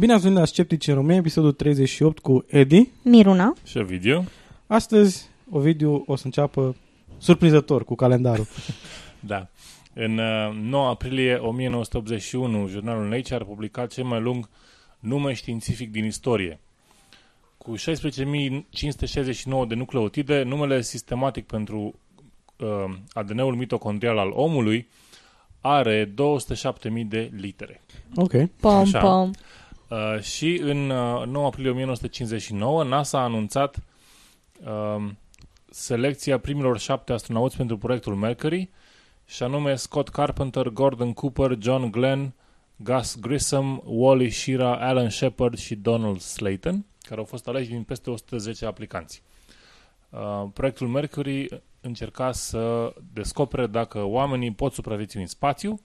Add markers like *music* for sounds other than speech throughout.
Bine ați venit la Sceptici în România, episodul 38 cu Edi. Miruna. Și video. Astăzi, Ovidiu o să înceapă surprinzător cu calendarul. *laughs* Da. În uh, 9 aprilie 1981, jurnalul Nature a publicat cel mai lung nume științific din istorie. Cu 16.569 de nucleotide, numele sistematic pentru uh, ADN-ul mitocondrial al omului are 207.000 de litere. Ok. Pom, Așa. pom. Uh, și în uh, 9 aprilie 1959, NASA a anunțat uh, selecția primilor șapte astronauți pentru proiectul Mercury, și anume Scott Carpenter, Gordon Cooper, John Glenn, Gus Grissom, Wally Shira, Alan Shepard și Donald Slayton, care au fost aleși din peste 110 aplicanți. Uh, proiectul Mercury încerca să descopere dacă oamenii pot supraviețui în spațiu.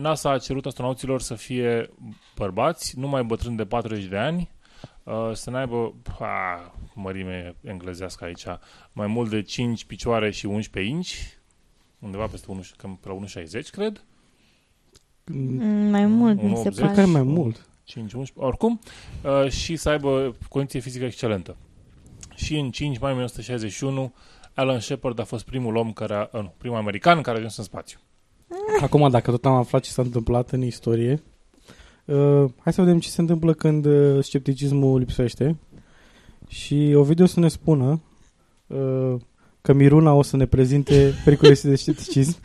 NASA a cerut astronauților să fie bărbați, nu mai bătrâni de 40 de ani, uh, să n-aibă, pa, mărime englezească aici, mai mult de 5 picioare și 11 inci, undeva peste 1, cam pe la 1,60, cred. Mm, Mai mult, mi se 1,80. Cred că pare. mai mult. 5, 11, oricum, uh, și să aibă condiție fizică excelentă. Și în 5 mai 1961, Alan Shepard a fost primul om care a, uh, nu, primul american care a ajuns în spațiu. Acum, dacă tot am aflat ce s-a întâmplat în istorie, uh, hai să vedem ce se întâmplă când uh, scepticismul lipsește. Și Ovidiu o să ne spună uh, că Miruna o să ne prezinte *laughs* pericole de scepticism.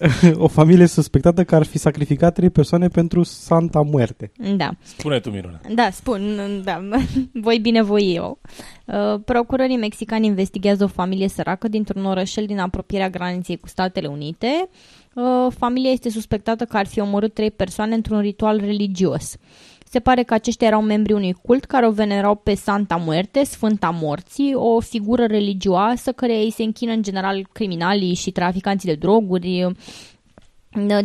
*laughs* o familie suspectată că ar fi sacrificat trei persoane pentru Santa Muerte. Da. Spune tu, Miruna. Da, spun, da, *laughs* voi binevoi eu. Uh, Procurorii mexicani investigează o familie săracă dintr-un orășel din apropierea graniței cu Statele Unite. Uh, Familia este suspectată că ar fi omorât trei persoane într-un ritual religios. Se pare că aceștia erau membrii unui cult care o venerau pe Santa Muerte, Sfânta Morții, o figură religioasă care îi se închină în general criminalii și traficanții de droguri,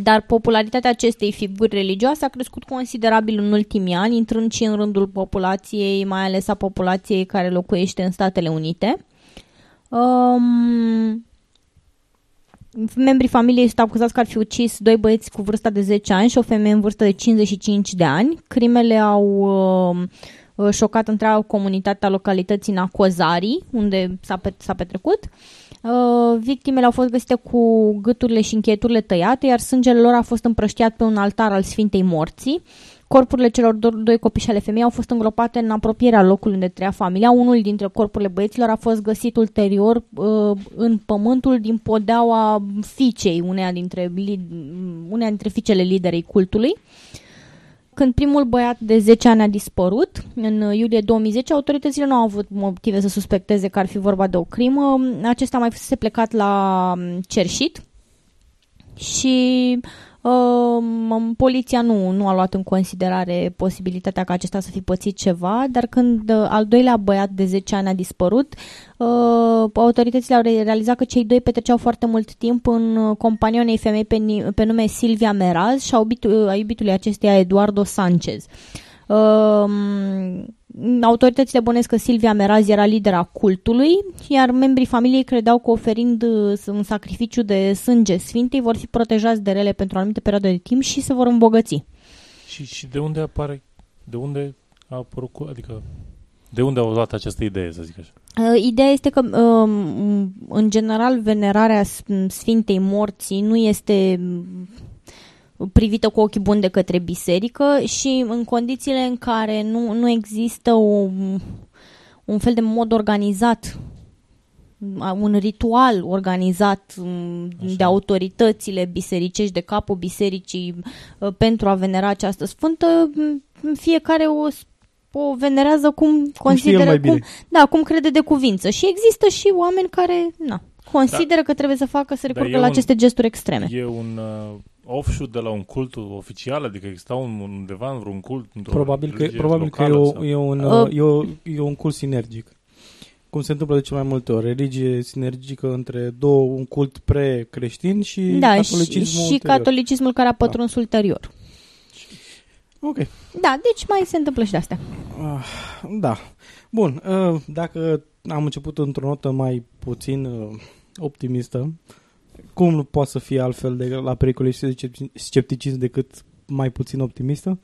dar popularitatea acestei figuri religioase a crescut considerabil în ultimii ani, intrând și în rândul populației, mai ales a populației care locuiește în Statele Unite. Um, membrii familiei sunt acuzați că ar fi ucis doi băieți cu vârsta de 10 ani și o femeie în vârstă de 55 de ani. Crimele au uh, șocat întreaga comunitate a localității Nacozari, unde s-a, pet- s-a petrecut. Uh, victimele au fost găsite cu gâturile și încheieturile tăiate, iar sângele lor a fost împrăștiat pe un altar al Sfintei Morții. Corpurile celor do- doi copii și ale femei au fost îngropate în apropierea locului unde trăia familia. Unul dintre corpurile băieților a fost găsit ulterior uh, în pământul din podeaua fiicei, uneia dintre, li- uneia dintre fiicele liderei cultului. Când primul băiat de 10 ani a dispărut, în iulie 2010, autoritățile nu au avut motive să suspecteze că ar fi vorba de o crimă. Acesta a mai fusese plecat la mm, cerșit și uh, poliția nu, nu a luat în considerare posibilitatea ca acesta să fi pățit ceva, dar când uh, al doilea băiat de 10 ani a dispărut, uh, autoritățile au re- realizat că cei doi petreceau foarte mult timp în uh, compania unei femei pe, ni- pe nume Silvia Meraz și a, iubit, a iubitului acesteia Eduardo Sanchez. Uh, autoritățile bănesc că Silvia Meraz era lidera cultului, iar membrii familiei credeau că oferind uh, un sacrificiu de sânge sfintei vor fi protejați de rele pentru o anumită perioadă de timp și se vor îmbogăți. Și, și de unde apare, de unde a apărut, cu- adică, de unde au luat această idee, să zic așa? Uh, Ideea este că, um, în general, venerarea s- Sfintei Morții nu este mm, privită cu ochi buni de către biserică și în condițiile în care nu, nu există o, un fel de mod organizat un ritual organizat mm, de autoritățile bisericești, de capul bisericii uh, pentru a venera această sfântă, mm, fiecare o o venerează cum știe consideră, el mai bine. cum, da, cum crede de cuvință. Și există și oameni care, na, consideră că trebuie să facă, să Dar recurgă e la un- aceste gesturi extreme. E un uh, offshoot de la un cult oficial? Adică exista un, undeva în vreun cult? într-o Probabil că, religie probabil că e, locală o, sau- e, un, Uh, uh, e, o, e un cult sinergic. Cum se întâmplă de cel mai multe ori. Religie sinergică între două, un cult pre-creștin și Da, și, catolicismul și ulterior. catolicismul care a pătruns ulterior. Ok. Da, deci mai se întâmplă și de astea. Ah, da. Bun, uh, dacă am început într-o notă mai puțin uh, optimistă, cum nu poate să fie altfel de la pericole și de scepticism decât mai puțin optimistă,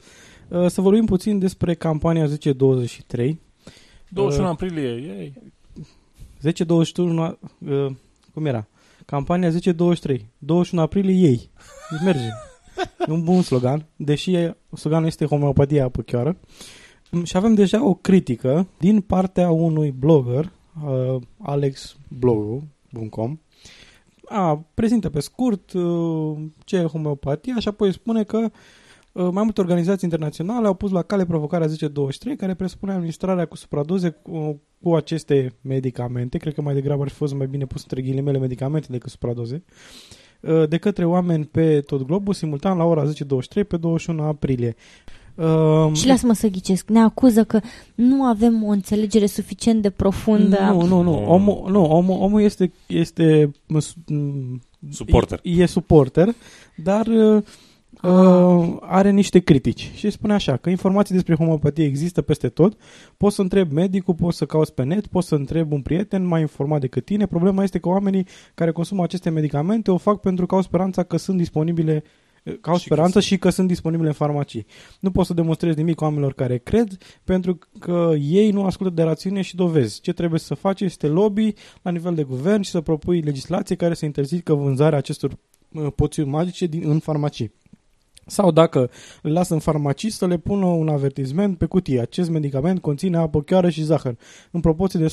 uh, să vorbim puțin despre campania 1023. 21 Uh, aprilie, ei. 10-21, uh, cum era? Campania 10-23, 21 aprilie ei. Deci merge. *laughs* E un bun slogan, deși e- sloganul este homeopatia apăchioară. Mm, Și avem deja o critică din partea unui blogger, uh, alexblogu.com, a, prezintă pe scurt uh, ce e homeopatia și apoi spune că uh, mai multe organizații internaționale au pus la cale provocarea 1023 care presupune administrarea cu supradoze cu, cu aceste medicamente, cred că mai degrabă ar fi fost mai bine pus între ghilimele medicamente decât supradoze, uh, de către oameni pe tot globul, simultan la ora 10.23 pe 21 aprilie. Uh, Și lasă-mă să ghicesc. Ne acuză că nu avem o înțelegere suficient de profundă. Nu, nu, nu. Nu. Omul, nu, omul, omul este, este mă, m, Suporter. E, e suporter, dar uh, uh, are niște critici. Și spune așa, că informații despre homeopatie există peste tot. Poți să întrebi medicul, poți să cauți pe net, poți să întrebi un prieten mai informat decât tine. Problema este că oamenii care consumă aceste medicamente o fac pentru că au speranța că sunt disponibile că au Și că speranță sunt- și că sunt disponibile în farmacii. Nu poți să demonstrezi nimic oamenilor care cred, pentru că ei nu ascultă de rațiune și dovezi. Ce trebuie să faci este lobby la nivel de guvern și să propui legislație care să interzică vânzarea acestor uh, poțiuni magice din, în farmacii. Sau dacă le lasă în farmacii să le pună un avertisment pe cutie. Acest medicament conține apă chiară și zahăr, în proporție de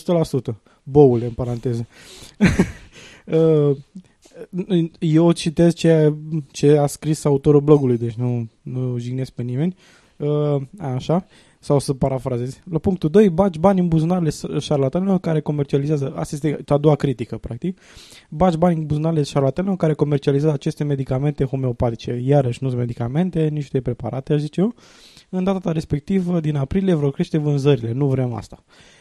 100%. Boule, în paranteză. *laughs* Uh, Eu citesc ce, ce a scris autorul blogului, deci nu, nu jignesc pe nimeni. Uh, Așa. Sau să parafrazez. La punctul 2, bagi bani în buzunarele șarlatanilor care comercializează, asta este a doua critică, practic, bagi bani în buzunarele șarlatanilor care comercializează aceste medicamente homeopatice. Iarăși nu sunt medicamente, niște preparate, aș zice eu. În data respectivă, din aprilie, vor crește vânzările. Nu vrem asta. Uh,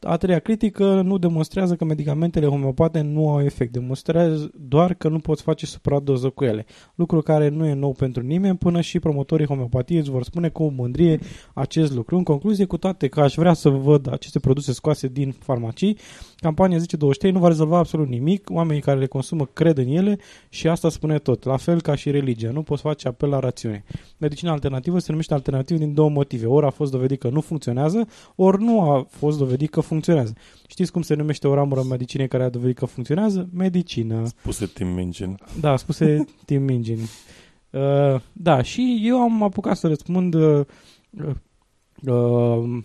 A treia critică nu demonstrează că medicamentele homeopate nu au efect, demonstrează doar că nu poți face supradoză cu ele, lucru care nu e nou pentru nimeni, până și promotorii homeopatiei îți vor spune cu mândrie acest lucru. În concluzie, cu toate că aș vrea să văd aceste produse scoase din farmacii, campania 1023 nu va rezolva absolut nimic, oamenii care le consumă cred în ele și asta spune tot, la fel ca și religia, nu poți face apel la rațiune. Medicina alternativă se numește alternativă din două motive, ori a fost dovedit că nu funcționează, ori nu a fost dovedit că funcționează. Știți cum se numește o ramură în medicinei care a dovedit că funcționează? Medicină. Puse Tim Minchin. Da, spuse *laughs* Tim Mingin. Uh, da, și eu am apucat să răspund uh, uh,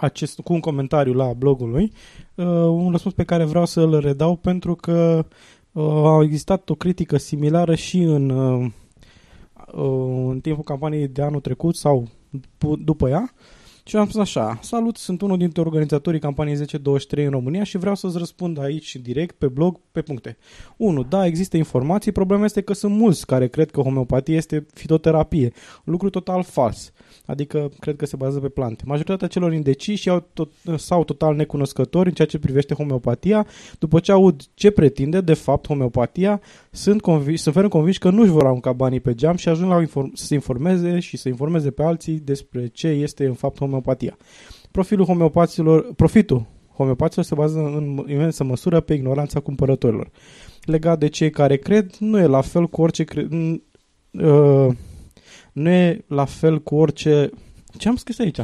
acest, cu un comentariu la blogul lui, uh, un răspuns pe care vreau să-l redau pentru că uh, a existat o critică similară și în, uh, uh, în timpul campaniei de anul trecut sau pu- după ea. Și am spus așa, salut, sunt unul dintre organizatorii campaniei 1023 în România și vreau să-ți răspund aici direct pe blog pe puncte. 1. Da, există informații, problema este că sunt mulți care cred că homeopatie este fitoterapie. Lucru total fals. Adică cred că se bazează pe plante. Majoritatea celor indeciși au tot, sau total necunoscători în ceea ce privește homeopatia, după ce aud ce pretinde de fapt homeopatia, sunt, convinși, sunt ferm convinși că nu-și vor arunca banii pe geam și ajung la inform- să se informeze și să informeze pe alții despre ce este în fapt homeopatia. Profilul homeopaților, profitul homeopaților se bazează în imensă măsură pe ignoranța cumpărătorilor. Legat de cei care cred, nu e la fel cu orice cre- n- uh, nu e la fel cu orice ce am scris aici?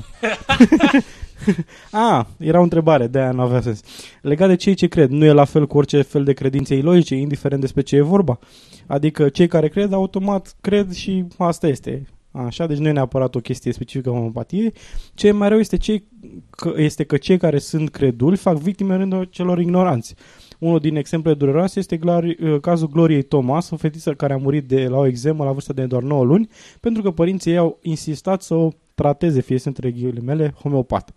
A, *laughs* era o întrebare, de aia nu avea sens. Legat de cei ce cred, nu e la fel cu orice fel de credințe ilogice, indiferent despre ce e vorba. Adică cei care cred, automat cred și asta este. Așa, deci nu e neapărat o chestie specifică homeopatiei. Ce e mai rău este, cei, că, este că cei care sunt creduli fac victime în rândul celor ignoranți. Unul din exemple dureroase este glori, uh, cazul Gloriei Thomas, o fetiță care a murit de la o exemă la vârsta de doar 9 luni, pentru că părinții ei au insistat să o trateze, fie sunt între ghilimele, homeopat.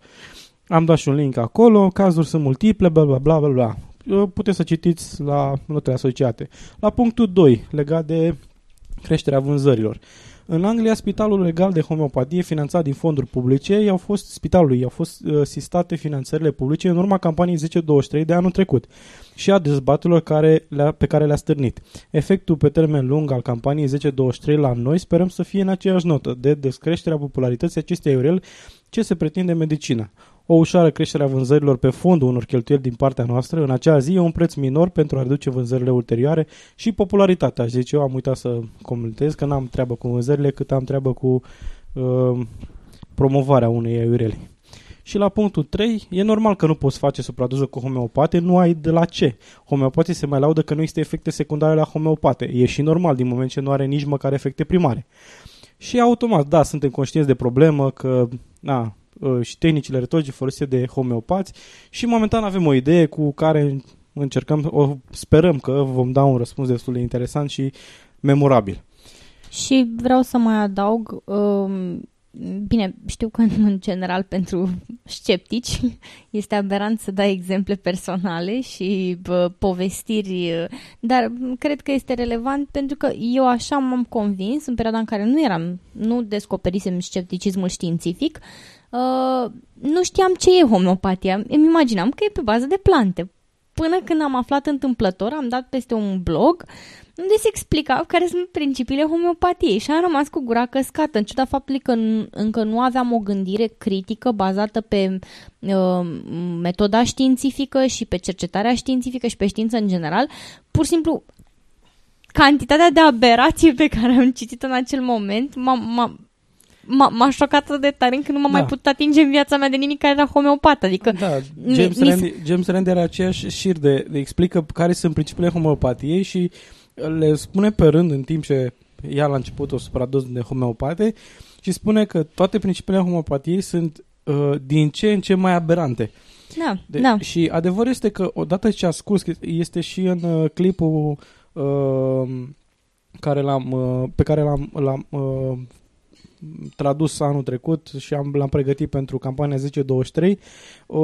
Am dat și un link acolo, cazuri sunt multiple, bla bla bla bla bla. Uh, Puteți să citiți la notele asociate. La punctul 2, legat de creșterea vânzărilor. În Anglia, spitalul legal de homeopatie finanțat din fonduri publice, i-au fost, spitalului i-au fost uh, sistate finanțările publice în urma campaniei 1023 de anul trecut și a dezbatelor care le-a, pe care le-a stârnit. Efectul pe termen lung al campaniei 1023 la noi sperăm să fie în aceeași notă de descreșterea popularității acestei aurel ce se pretinde medicina. O ușoară creștere a vânzărilor pe fondul unor cheltuieli din partea noastră în acea zi e un preț minor pentru a reduce vânzările ulterioare și popularitatea. Aș zice eu, am uitat să comentez că n-am treabă cu vânzările cât am treabă cu uh, promovarea unei aiureli. Și la punctul 3, e normal că nu poți face supradoză cu homeopate, nu ai de la ce. Homeopatii se mai laudă că nu există efecte secundare la homeopate. E și normal din moment ce nu are nici măcar efecte primare. Și automat, da, suntem conștienți de problemă că na, uh, și tehnicile retorice folosite de homeopați și momentan avem o idee cu care încercăm, o sperăm că vom da un răspuns destul de interesant și memorabil. Și vreau să mai adaug, um, bine, știu că *laughs* în general pentru sceptici *laughs* este aberant să dai exemple personale și bă, povestiri, dar cred că este relevant pentru că eu așa m-am convins în perioada în care nu eram, nu descoperisem scepticismul științific, uh, nu știam ce e homeopatia, îmi imaginam că e pe bază de plante. Până când am aflat întâmplător, am dat peste un blog unde se explica care sunt principiile homeopatiei și am rămas cu gura căscată, în ciuda faptului că n- încă nu aveam o gândire critică bazată pe uh, metoda științifică și pe cercetarea științifică și pe știință în general, pur și simplu cantitatea de aberație pe care am citit în acel moment m-a, m-a, m-a, m-a șocat atât de tare încât nu m-am Da. mai putut atinge în viața mea de nimic care era homeopat. Adică Da, mi- James, mi- Randi, James Randi are aceeași șir de, de explică care sunt principiile homeopatiei și le spune pe rând în timp ce ea la început o supradoză de homeopate și spune că toate principiile homeopatiei sunt uh, din ce în ce mai aberante. da, De, da. Și adevărul este că odată ce a scurs, că este și în uh, clipul uh, care l-am, uh, pe care l-am, l-am uh, tradus anul trecut și am, l-am pregătit pentru campania 1023, o,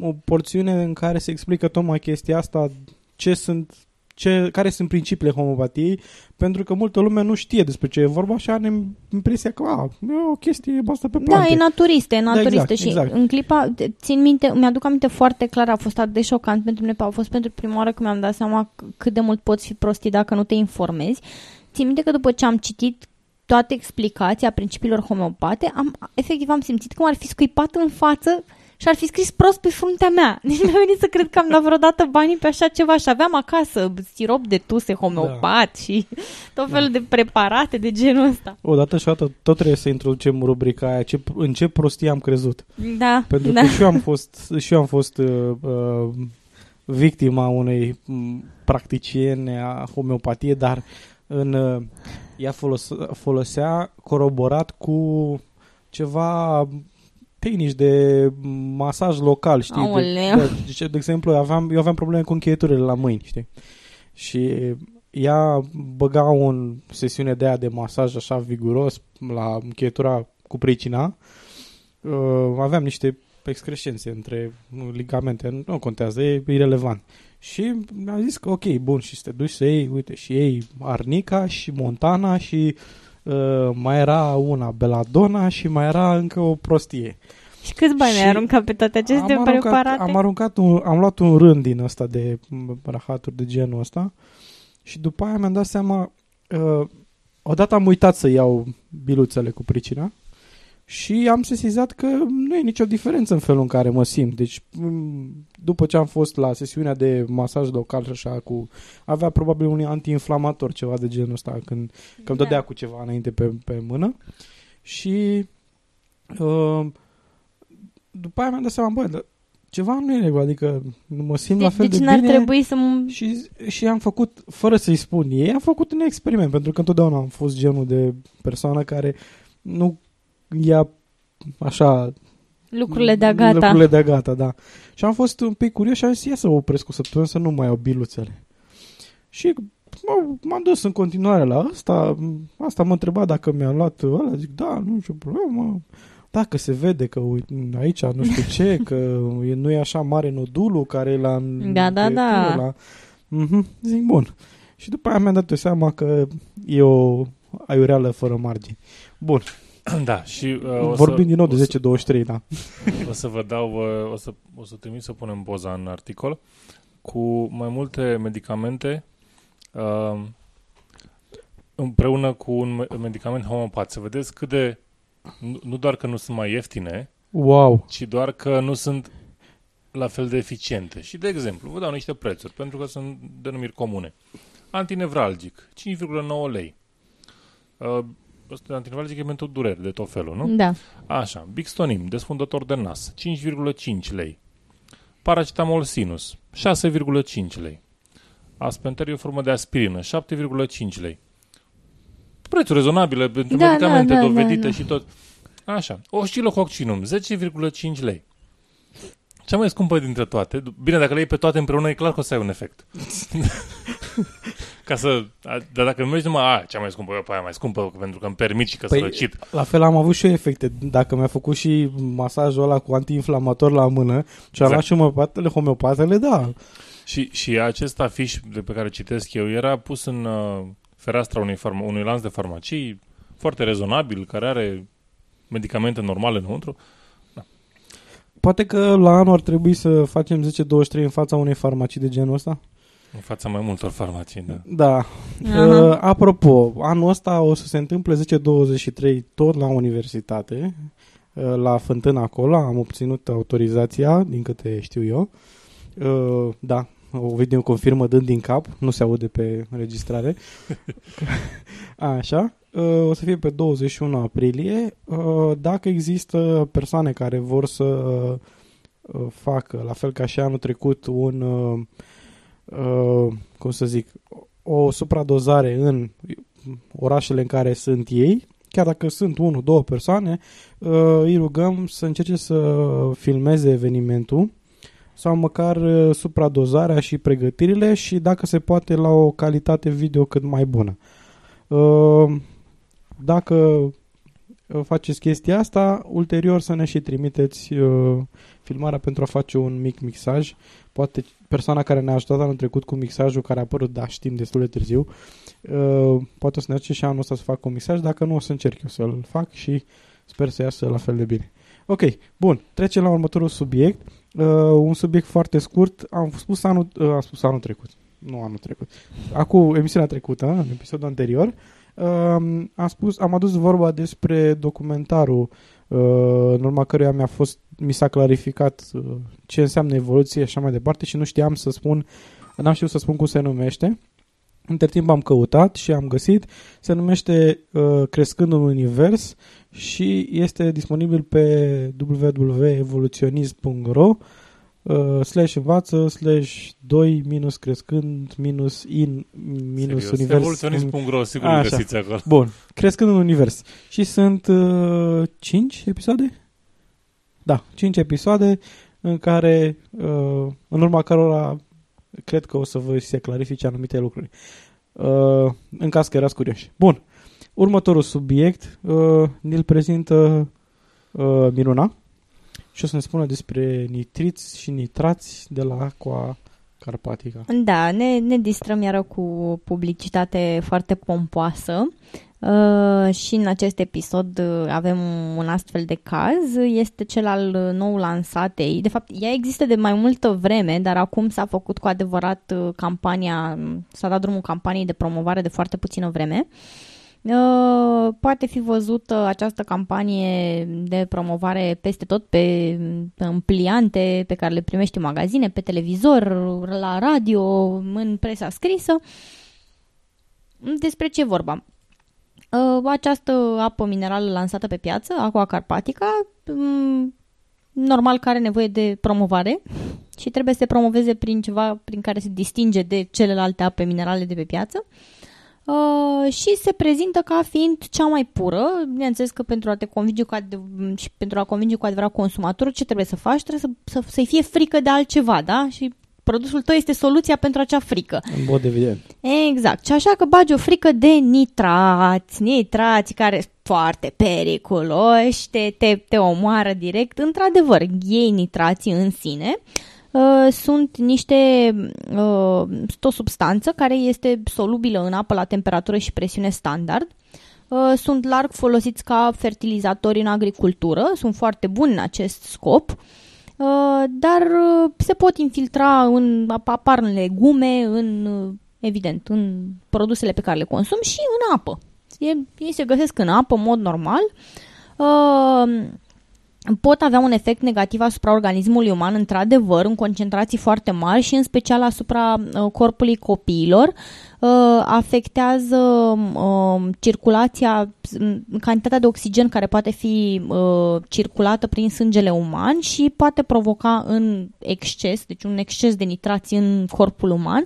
o porțiune în care se explică tocmai chestia asta, ce sunt ce, care sunt principiile homeopatiei, pentru că multă lume nu știe despre ce e vorba și are impresia că a, e o chestie bazată pe Da, plante. e naturistă, e naturistă exact, și exact. în clipa, țin minte, mi-aduc aminte foarte clar, a fost atât de șocant pentru mine, a fost pentru prima oară când mi-am dat seama c- cât de mult poți fi prostit dacă nu te informezi. Țin minte că după ce am citit toată explicația principiilor homeopate, am, efectiv am simțit cum ar fi scuipat în față și ar fi scris prost pe fruntea mea. Nici *laughs* nu mi-a venit să cred că am dat vreodată banii pe așa ceva și aveam acasă sirop de tuse homeopat Da. și tot felul de preparate de genul ăsta. Odată și odată tot trebuie să introducem rubrica aia, ce, în ce prostie am crezut. Da, Pentru da. că și eu am fost, și eu am fost uh, uh, victima unei m, practiciene a homeopatiei, dar în, uh, ea folos, folosea coroborat cu ceva tehnici de masaj local, știi? De, Aoleu. de, de, de exemplu, aveam, eu aveam probleme cu încheieturile la mâini, știi? Și ea băga o sesiune de aia de masaj așa viguros la încheietura cu pricina. Uh, aveam niște excrescențe între nu, ligamente, nu contează, e irrelevant. Și a zis că ok, bun, și să te duci să iei, uite, și ei Arnica și Montana și uh, mai era una Belladonna și mai era încă o prostie. Și câți bani Și ai aruncat pe toate aceste am aruncat, preparate? am aruncat un, am luat un rând din ăsta de m, rahaturi de genul ăsta și după aia mi-am dat seama uh, odată am uitat să iau biluțele cu pricina și am sesizat că nu e nicio diferență în felul în care mă simt. Deci, m, după ce am fost la sesiunea de masaj local și așa, cu, avea probabil un antiinflamator, ceva de genul ăsta, când, că îmi Da. dădea cu ceva înainte pe, pe mână. Și uh, după aia mi-am dat seama, bă, dar ceva nu e în regulă, adică nu mă simt la Deci, fel deci de n-ar bine. trebui să... m- Și, și am făcut, fără să-i spun ei, am făcut un experiment, pentru că întotdeauna am fost genul de persoană care nu ia așa Lucrurile de gata. Lucrurile de gata, da. Și am fost un pic curios și am zis, ia să opresc o săptămână să nu mai iau biluțele. Și mă, m-am dus în continuare la asta. Asta mă întreba dacă mi-a luat ăla. Zic, da, nu știu problemă. Dacă se vede că uite, aici nu știu ce, *laughs* că e, nu e așa mare nodulul care e la... Da, da, e da. La, Mhm, zic, bun. Și după aia mi-am dat eu seama că e o aiureală fără margini. Bun, *clears throat* Da, și uh, o vorbim să, din nou o de să- 10-23, da. *laughs* O să vă dau, uh, o să, o să trimit să punem poza în articol cu mai multe medicamente uh, împreună cu un me- medicament homeopat. Să vedeți cât de, nu, nu doar că nu sunt mai ieftine, Wow. ci doar că nu sunt la fel de eficiente. Și, de exemplu, vă dau niște prețuri, pentru că sunt denumiri comune. Antinevralgic, 5,9 lei. Uh, ăsta antinevralgic e pentru dureri de tot felul, nu? Da. Așa, Bixtonim, desfundător de nas, 5,5 lei. Paracetamol sinus, 6,5 lei. Aspenteriu formă de aspirină, 7,5 lei. Prețuri rezonabile pentru Da, medicamente da, da, dovedite da, da. și tot. Așa, oscilococcinum, 10,5 lei. Cea mai scumpă dintre toate, bine, dacă le iei pe toate împreună, e clar că o să ai un efect. *laughs* Ca să, a- dar dacă mergi numai, a, cea mai scumpă, eu pe aia mai scumpă, pentru că îmi permit și că Păi, să răcit. La fel am avut și eu efecte. Dacă mi-a făcut și masajul ăla cu antiinflamator la mână și am Exact. luat și homeopatele, homeopatele, da. Și, și acest afiș de pe care citesc eu era pus în uh, fereastra unui, farma, unui lanț de farmacii foarte rezonabil, care are medicamente normale înăuntru. Poate că la anul ar trebui să facem 10-23 în fața unei farmacii de genul ăsta. În fața mai multor farmacii, da. Da. Aha. Uh, apropo, anul ăsta o să se întâmple 10-23 tot la universitate, uh, la fântână acolo. Am obținut autorizația, din câte știu eu. Uh, da, Ovidiu confirmă dând din cap, nu se aude pe înregistrare. *laughs* Așa. Uh, o să fie pe 21 aprilie. Uh, dacă există persoane care vor să uh, uh, facă, la fel ca și anul trecut, un, uh, uh, cum să zic, o supradozare în orașele în care sunt ei, chiar dacă sunt unul, două persoane, uh, îi rugăm să încerce să filmeze evenimentul sau măcar uh, supradozarea și pregătirile și dacă se poate la o calitate video cât mai bună. Uh, Dacă uh, faceți chestia asta, ulterior să ne și trimiteți uh, filmarea pentru a face un mic mixaj. Poate persoana care ne-a ajutat anul trecut cu mixajul care a apărut, da, știm destul de târziu, uh, poate o să ne ajuce și anul ăsta să fac un mixaj, dacă nu o să încerc eu să-l fac și sper să iasă la fel de bine. Ok, bun, trecem la următorul subiect. Uh, un subiect foarte scurt. Am spus anul, uh, am spus anul trecut. Nu anul trecut. Acum, emisiunea trecută, în episodul anterior, uh, am spus, am adus vorba despre documentarul uh, în urma căruia mi-a fost, mi s-a clarificat uh, ce înseamnă evoluție și așa mai departe și nu știam să spun, n-am știut să spun cum se numește. Între timp am căutat și am găsit. Se numește uh, Crescând un univers și este disponibil pe www.evoluționism.ro uh, slash învață slash 2 minus crescând minus in minus Serios. univers. Evoluționism.ro, sigur Așa. îl găsiți acolo. Bun, Crescând un univers. Și sunt uh, 5 episoade? Da, 5 episoade în care, uh, în urma cărora cred că o să vă se clarifice anumite lucruri. Uh, în caz că erați curioși. Bun, următorul subiect uh, ne-l prezintă uh, Miruna și o să ne spună despre nitriți și nitrați de la Aqua Carpatica. Da, ne, ne distrăm iară cu publicitate foarte pompoasă uh, și în acest episod uh, avem un astfel de caz. Este cel al uh, nou lansatei. De fapt, ea există de mai multă vreme, dar acum s-a făcut cu adevărat uh, campania, s-a dat drumul campaniei de promovare de foarte puțină vreme. Uh, poate fi văzută această campanie de promovare peste tot pe, în pliante pe care le primești în magazine, pe televizor, la radio, în presa scrisă. Despre ce e vorba? Uh, această apă minerală lansată pe piață, Aqua Carpatica, um, normal că are nevoie de promovare și trebuie să se promoveze prin ceva prin care se distinge de celelalte ape minerale de pe piață. Uh, și se prezintă ca fiind cea mai pură. Bineînțeles că pentru a te convinge cu adev- și pentru a convinge cu adevărat consumatorul, ce trebuie să faci? Trebuie să, să, să-i fie frică de altceva, da? Și produsul tău este soluția pentru acea frică. În mod evident. Exact. Și așa că bagi o frică de nitrați, nitrați care sunt foarte periculoși, te, te, te omoară direct. Într-adevăr, ei nitrații în sine uh, sunt niște, uh, sunt o substanță care este solubilă în apă la temperatură și presiune standard. Uh, sunt larg folosiți ca fertilizatori în agricultură, sunt foarte buni în acest scop. Uh, dar uh, se pot infiltra în apar în legume, în uh, evident, în produsele pe care le consum și în apă. Ei se găsesc în apă în mod normal. Pot avea un efect negativ asupra organismului uman, într-adevăr, în concentrații foarte mari și în special asupra corpului copiilor. Afectează circulația, cantitatea de oxigen care poate fi circulată prin sângele uman și poate provoca în exces, deci un exces de nitrați în corpul uman,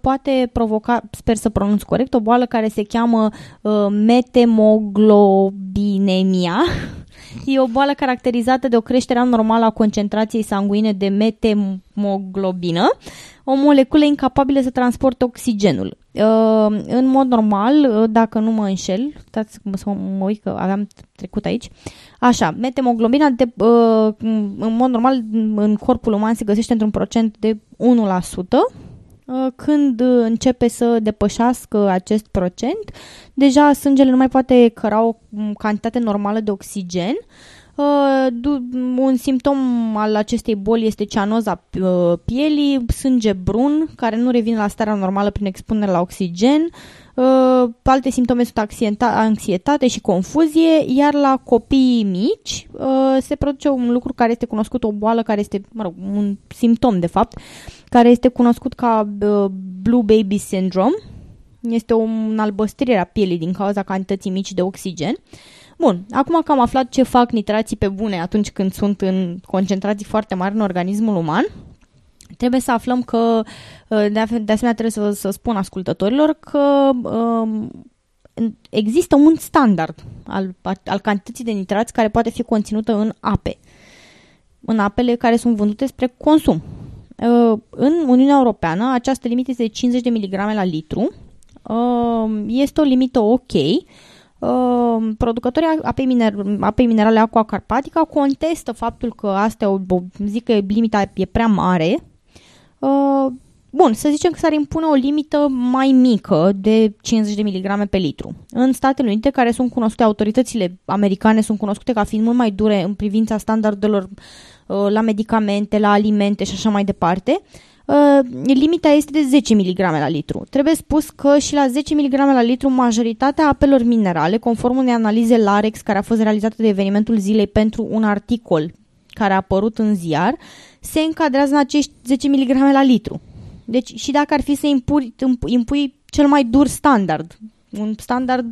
poate provoca, sper să pronunț corect, o boală care se cheamă metemoglobinemia, *laughs* E o boală caracterizată de o creștere anormală a concentrației sanguine de metemoglobină, o moleculă incapabilă să transporte oxigenul. Uh, în mod normal, uh, dacă nu mă înșel, stați să mă uit că aveam trecut aici, așa, metemoglobina de, uh, în mod normal în corpul uman se găsește într-un procent de 1%, Uh, când începe să depășească acest procent, deja sângele nu mai poate căra o cantitate normală de oxigen. Uh, un simptom al acestei boli este cianoza uh, pielii, sânge brun, care nu revine la starea normală prin expunere la oxigen, Uh, alte simptome sunt anxietate și confuzie, iar la copiii mici uh, se produce un lucru care este cunoscut, o boală care este, mă rog, un simptom de fapt, care este cunoscut ca uh, Blue Baby Syndrome. Este o albăstrire a pielii din cauza cantității mici de oxigen. Bun, acum că am aflat ce fac nitrații pe bune atunci când sunt în concentrații foarte mari în organismul uman, Trebuie să aflăm că, uh, de asemenea trebuie să, să spun ascultătorilor că um, există un standard al, al cantității de nitrați care poate fi conținută în ape, în apele care sunt vândute spre consum. Uh, în Uniunea Europeană această limită este de 50 de mg la litru, uh, este o limită ok, producătorii apei, miner- apei minerale Aqua Carpatica contestă faptul că asta o, zic că limita e prea mare. Uh, bun, să zicem că s-ar impune o limită mai mică de 50 de miligrame pe litru. În Statele Unite, care sunt cunoscute, autoritățile americane sunt cunoscute ca fiind mult mai dure în privința standardelor uh, la medicamente, la alimente și așa mai departe, Uh, limita este de 10 mg la litru. Trebuie spus că și la 10 mg la litru majoritatea apelor minerale, conform unei analize LAREX care a fost realizată de evenimentul zilei pentru un articol care a apărut în ziar, se încadrează în acești 10 mg la litru. Deci și dacă ar fi să impui, impui cel mai dur standard, un standard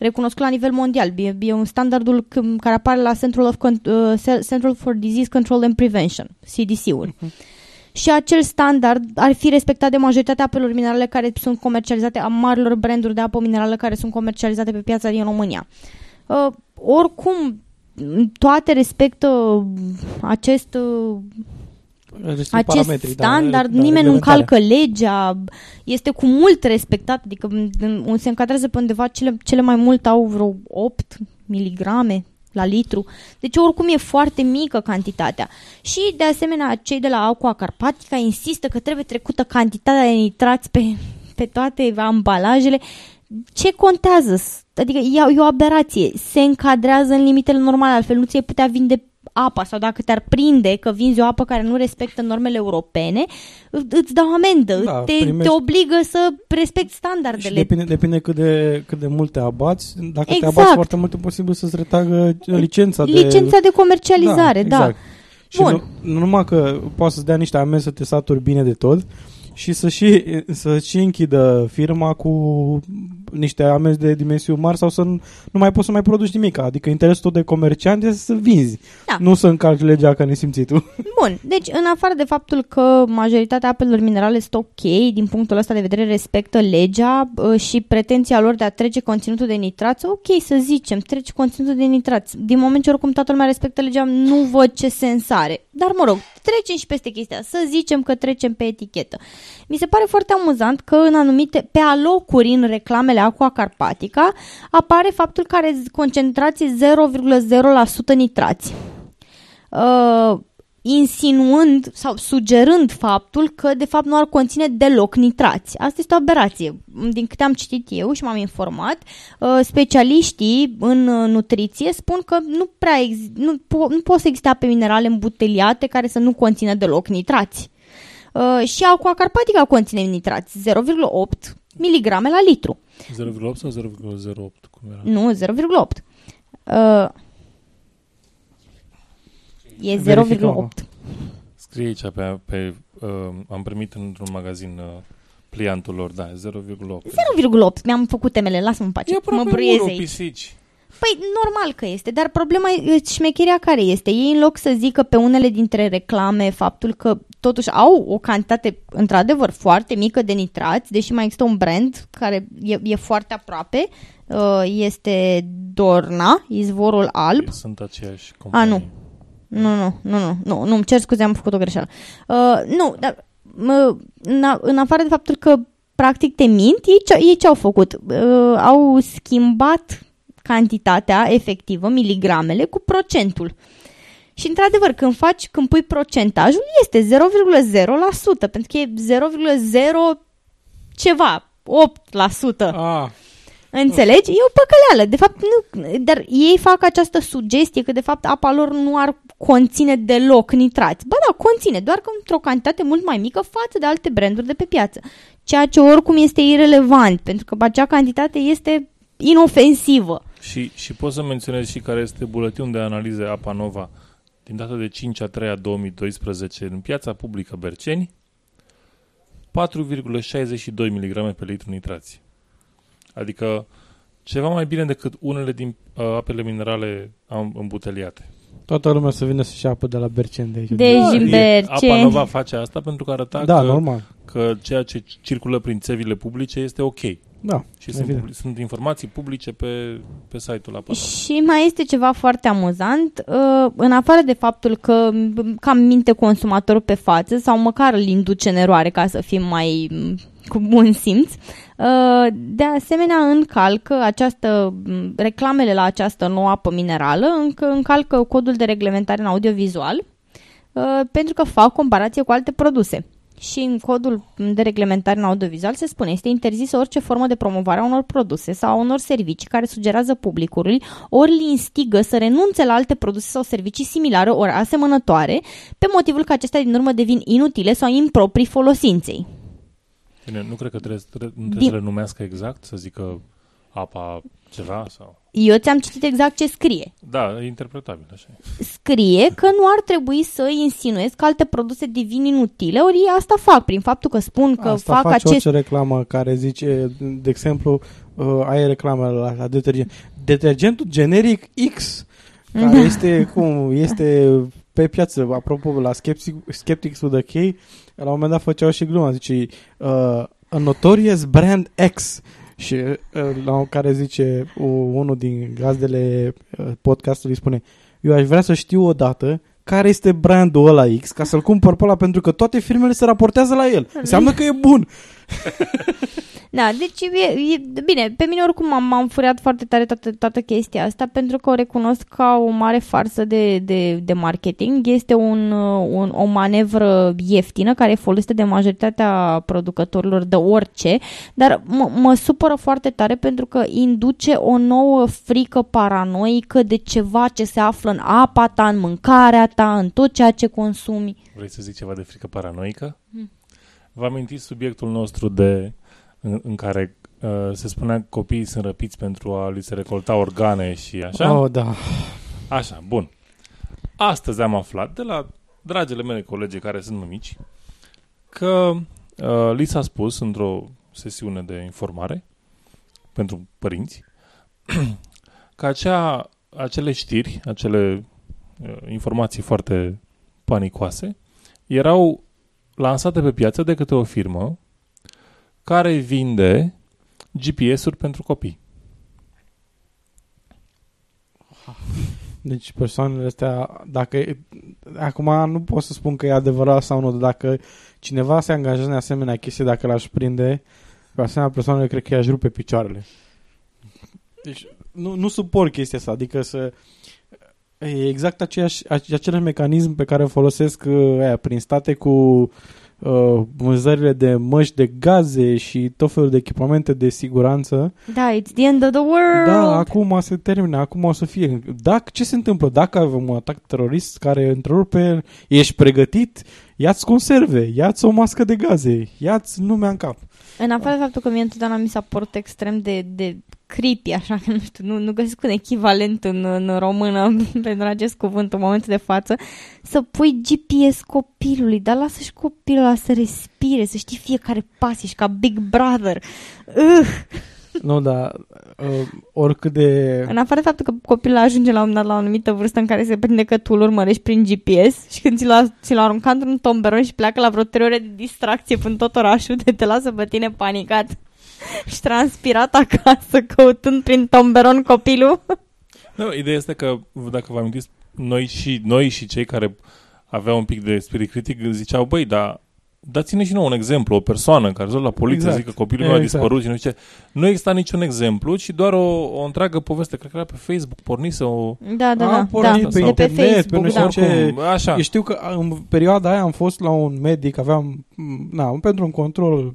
recunoscut la nivel mondial, e, e un standardul care apare la Central, of, uh, Central for Disease Control and Prevention, CDC-ul. Uh-huh. Și acel standard ar fi respectat de majoritatea apelor minerale care sunt comercializate, a marilor branduri de apă minerală care sunt comercializate pe piața din România. Uh, oricum, toate respectă acest uh, acest da, standard, da, nimeni nu încalcă legea, este cu mult respectat, adică se încadrează pe undeva, cele, cele mai mult au vreo 8 miligrame la litru, deci oricum e foarte mică cantitatea. Și de asemenea, cei de la Aqua Carpatica insistă că trebuie trecută cantitatea de nitrați pe, pe toate ambalajele. Ce contează? Adică e o aberație, se încadrează în limitele normale, altfel nu ți-ai putea vinde apa sau dacă te-ar prinde că vinzi o apă care nu respectă normele europene, îți dau amendă, da, te, primești... te obligă să respecti standardele. Și depinde, depinde cât, de, cât de multe abați. Dacă exact. te abați foarte mult, e posibil să-ți retragă licența de... Licența de comercializare, da. Exact. da. Și Bun. Nu, nu numai că poate să-ți dea niște amenzi să te saturi bine de tot, și să și, să și închidă firma cu niște amenzi de dimensiuni mari sau să nu, nu mai poți să mai produci nimic. Adică interesul tău de comerciant este să vinzi, da. nu să încalci legea ca nesimțitul. *laughs* Bun, deci în afară de faptul că majoritatea apelor minerale sunt ok, din punctul ăsta de vedere respectă legea și pretenția lor de a trece conținutul de nitrați, ok să zicem, treci conținutul de nitrați. Din moment ce oricum toată lumea respectă legea, nu văd ce sens are dar mă rog, trecem și peste chestia, să zicem că trecem pe etichetă. Mi se pare foarte amuzant că în anumite, pe alocuri în reclamele Aqua Carpatica apare faptul că are concentrație 0,0% nitrați. Uh, insinuând sau sugerând faptul că de fapt nu ar conține deloc nitrați. Asta este o aberație. Din câte am citit eu și m-am informat, uh, specialiștii în uh, nutriție spun că nu prea ex- nu, po- nu pot să existe ape minerale îmbuteliate care să nu conțină deloc nitrați. Uh, și aqua carpatica conține nitrați, 0,8 mg la litru. 0,8 sau 0,08? Cum era? Nu, 0,8. Uh, e 0,8. Verificăm. Scrie aici pe... pe uh, am primit într-un magazin uh, pliantul lor, da, 0,8. 0,8. Mi-am făcut temele, lasă-mă în pace. E mă aproape bruiez 1 aici. pisici. Păi, normal că este, dar problema, e șmecheria care este? Ei, în loc să zică pe unele dintre reclame faptul că totuși au o cantitate, într-adevăr, foarte mică de nitrați, deși mai există un brand care e, e foarte aproape, uh, este Dorna, izvorul alb. Sunt aceiași companii. nu. Nu, nu, nu, nu, nu, nu, îmi cer scuze, am făcut o greșeală. Uh, nu, dar mă, în, a- în afară de faptul că practic te mint, ei ce, ei ce au făcut? Uh, au schimbat cantitatea efectivă, miligramele, cu procentul. Și într-adevăr, când faci, când pui procentajul, este 0,0%, pentru că e 0,0 ceva, 8%. Ah, Înțelegi? E o păcăleală. De fapt, nu, dar ei fac această sugestie că de fapt apa lor nu ar conține deloc nitrați. Ba da, conține, doar că într-o cantitate mult mai mică față de alte branduri de pe piață. Ceea ce oricum este irelevant, pentru că acea cantitate este inofensivă. Și, și pot să menționez și care este buletinul de analize APA Nova din data de 5 a 3 a 2012 în piața publică Berceni 4,62 mg pe litru nitrați. Adică ceva mai bine decât unele din uh, apele minerale am- îmbuteliate. toată lumea să vină să-și apă de la Bercen de aici. De- Da, Deci, în e- Apa Berceni. Nova face asta pentru că arăta da, că, normal. că ceea ce circulă prin țevile publice este ok. Da, Și sunt, evident. publi- sunt informații publice pe, pe site-ul APA Nova. Și mai este ceva foarte amuzant, uh, în afară de faptul că m, cam minte consumatorul pe față sau măcar îl induce în eroare ca să fim mai m, cu bun simț, uh, de asemenea încalcă această, m, reclamele la această nouă apă minerală, încă încalcă codul de reglementare în audiovizual uh, pentru că fac comparație cu alte produse. Și în codul de reglementare în audiovizual se spune este interzisă orice formă de promovare a unor produse sau a unor servicii care sugerează publicului ori îl instigă să renunțe la alte produse sau servicii similare ori asemănătoare pe motivul că acestea din urmă devin inutile sau improprii folosinței. Bine, nu cred că trebuie, trebuie, nu trebuie Din- să le numească exact, să zică apa ceva sau... Eu ți-am citit exact ce scrie. Da, e interpretabil, așa e. Scrie că nu ar trebui să insinuezi că alte produse devin inutile, ori ei asta fac prin faptul că spun că Asta fac face acest orice reclamă care zice, de exemplu, uh, ai reclamă la, la detergent. Detergentul generic X, care Da. este cum este pe piață, apropo, la Skeptic, Skeptics with a K, la un moment dat făceau și gluma, zice, uh, a notorious brand X, și uh, la care zice uh, unul din gazdele uh, podcastului spune, eu aș vrea să știu odată care este brandul ăla X ca să-l cumpăr pe ăla pentru că toate firmele se raportează la el. Înseamnă că e bun. *laughs* Da, deci e, e, bine, pe mine oricum m-am, m-am furiat foarte tare toată, toată chestia asta pentru că o recunosc ca o mare farsă de, de, de marketing. Este un, uh, un, o manevră ieftină care e folosită de majoritatea producătorilor de orice, dar mă, mă supără foarte tare pentru că induce o nouă frică paranoică de ceva ce se află în apa ta, în mâncarea ta, în tot ceea ce consumi. Vrei să zic ceva de frică paranoică? Vă amintiți subiectul nostru de în, în care uh, se spunea că copiii sunt răpiți pentru a li se recolta organe și așa? Oh, da. Așa, bun. Astăzi am aflat de la dragile mele colegi care sunt mămici că uh, li s-a spus într-o sesiune de informare pentru părinți *clears throat* că acea, acele știri, acele uh, informații foarte panicoase erau lansate pe piață de către o firmă care vinde GPS-uri pentru copii. Deci persoanele astea, dacă e- acum nu pot să spun că e adevărat sau nu, dar dacă cineva se angajează în asemenea chestie, dacă l-aș prinde, pe asemenea persoanele, cred că i-aș rupe picioarele. Deci nu, nu suport chestia asta, adică să e exact aceeași, ace- același mecanism pe care îl folosesc uh, aia, prin state cu uh, vânzările de măști de gaze și tot felul de echipamente de siguranță. Da, it's the end of the world. Da, acum se termină, acum o să fie. Dacă, ce se întâmplă? Dacă avem un atac terorist care întrerupe, ești pregătit, ia-ți conserve, ia-ți o mască de gaze, ia-ți lumea în cap. În afară de faptul că mie întotdeauna mi s-a părut extrem de, de creepy, așa că nu știu, nu, nu găsesc un echivalent în, în română *laughs* pentru acest cuvânt în momentul de față, să pui GPS copilului, dar lasă și copilul ăla să respire, să știi fiecare pas, ești ca Big Brother. Uh! Nu, dar uh, oricât de... În afară de faptul că copilul ajunge la un moment dat la o anumită vârstă în care se prinde că tu îl urmărești prin GPS și când ți l-a, ți l-a aruncat într-un tomberon și pleacă la vreo trei ore de distracție până tot orașul, de te lasă pe tine panicat *laughs* și transpirat acasă căutând prin tomberon copilul. Nu, ideea este că, dacă vă amintiți, noi și, noi și cei care aveau un pic de spirit critic ziceau, băi, dar dați-ne și nouă un exemplu, o persoană care zău la poliție, Exact. exact. zic că copilul meu a Exact. dispărut și nu știu ce. Nu exista niciun exemplu, ci doar o, o întreagă poveste. Cred că era pe Facebook, pornise o... Da, da, A da. da. pornit pe de pe internet, pe Facebook, nu știu da. ce. Oricum, așa. Eu știu că în perioada aia am fost la un medic, aveam, na, pentru un control,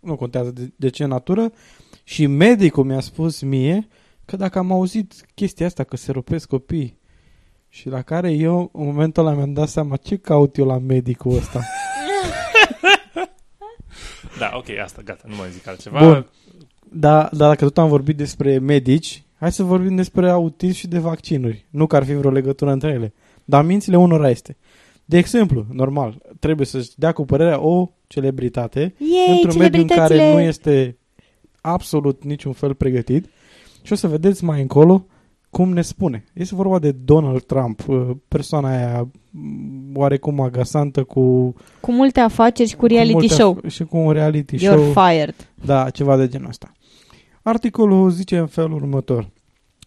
nu contează de, de ce natură, și medicul mi-a spus mie că dacă am auzit chestia asta, că se rupesc copii, și la care eu, în momentul ăla, mi-am dat seama ce caut eu la medicul ăsta. *laughs* Da, ok, asta, gata, nu mai zic altceva. Bun. Dar, dar dacă tot am vorbit despre medici, hai să vorbim despre autism și de vaccinuri. Nu că ar fi vreo legătură între ele. Dar mințile unora este. De exemplu, normal, trebuie să-și dea cu părerea o celebritate Yay, într-un mediu în care celebritățile! nu este absolut niciun fel pregătit și o să vedeți mai încolo cum ne spune. Este vorba de Donald Trump, uh, persoana aia mm, oarecum agasantă cu, Cu multe afaceri și cu cu reality multe show. af- și cu un reality You're show. fired. Da, ceva de genul ăsta. Articolul zice în felul următor.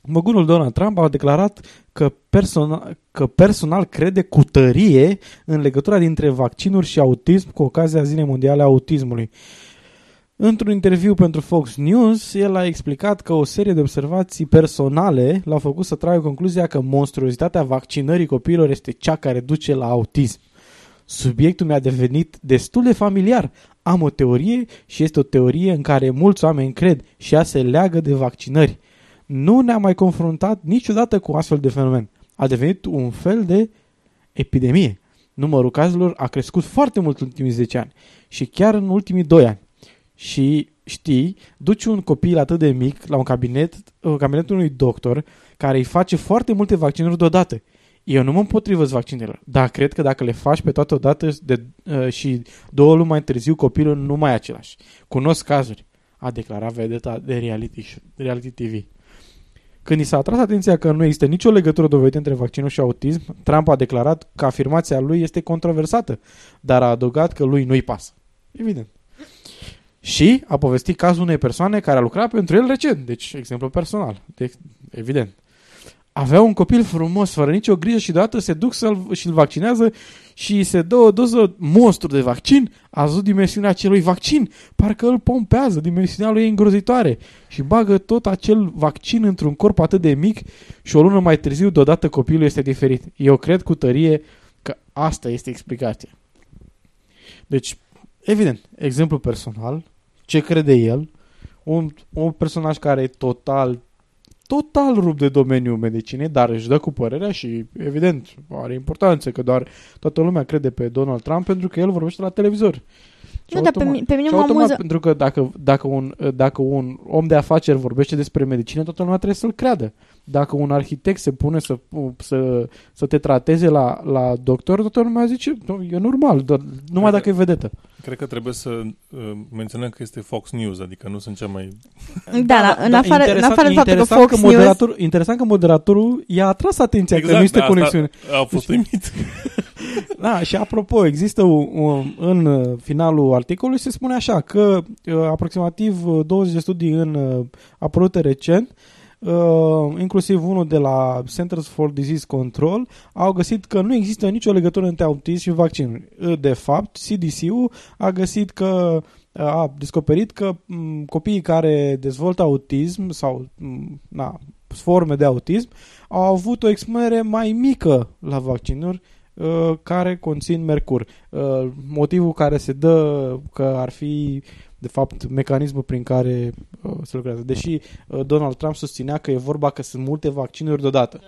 Măgurul Donald Trump a declarat că, persona, că personal crede cu tărie în legătura dintre vaccinuri și autism cu ocazia Zilei Mondiale a Autismului. Într-un interviu pentru Fox News, el a explicat că o serie de observații personale l-au făcut să tragă concluzia că monstruozitatea vaccinării copiilor este cea care duce la autism. Subiectul mi-a devenit destul de familiar. Am o teorie și este o teorie în care mulți oameni cred și ea se leagă de vaccinări. Nu ne-am mai confruntat niciodată cu astfel de fenomen. A devenit un fel de epidemie. Numărul cazurilor a crescut foarte mult în ultimii 10 ani și chiar în ultimii 2 ani. Și știi, duci un copil atât de mic la un cabinet, un cabinetul unui doctor care îi face foarte multe vaccinuri deodată. Eu nu mă împotrivă vaccinelor, dar cred că dacă le faci pe toată odată de, uh, și două luni mai târziu copilul nu mai e același. Cunosc cazuri, a declarat vedeta de reality, show- reality TV. Când i s-a atras atenția că nu există nicio legătură dovedită între vaccinul și autism, Trump a declarat că afirmația lui este controversată, dar a adăugat că lui nu-i pasă. Evident. Și a povestit cazul unei persoane care a lucrat pentru el recent, deci exemplu personal, de, evident. Avea un copil frumos, fără nicio grijă și deodată se duc să-l, și îl vaccinează și se dă o doză monstru de vaccin, a văzut dimensiunea acelui vaccin, parcă îl pompează, dimensiunea lui e îngrozitoare și bagă tot acel vaccin într-un corp atât de mic și o lună mai târziu deodată copilul este diferit. Eu cred cu tărie că asta este explicația. Deci, evident, exemplu personal, ce crede el, un, un personaj care e total total rupt de domeniul medicinei, dar își dă cu părerea și, evident, are importanță că doar toată lumea crede pe Donald Trump pentru că el vorbește la televizor. Și Nu, dar pe, automat- mi- pe mine și mă automat, amuză... pentru că dacă, dacă, un, dacă un om de afaceri vorbește despre medicină, toată lumea trebuie să-l creadă. Dacă un arhitect se pune să, să, să te trateze la, la doctor, toată lumea zice, "Nu, e normal, doar, numai că- dacă e vedetă. Cred că trebuie să uh, menționăm că este Fox News, adică nu sunt cea mai... Da, da, în afară, în afară de faptul că interesant Fox că News... moderator, interesant că moderatorul i-a atras atenția că nu este da, asta conexiune. A fost Deci- uimit. *laughs* Da, și apropo, există un, un, în uh, finalul articolului se spune așa că uh, aproximativ uh, 20 de studii în uh, apărute recent uh, inclusiv unul de la Centers for Disease Control, au găsit că nu există nicio legătură între autism și vaccinuri. Uh, De fapt, CDC-ul a găsit că uh, a descoperit că m, copiii care dezvoltă autism sau m, na, forme de autism au avut o expunere mai mică la vaccinuri uh, care conțin mercur. Uh, motivul care se dă că ar fi de fapt mecanismul prin care uh, se lucrează. Deși uh, Donald Trump susținea că e vorba că sunt multe vaccinuri deodată.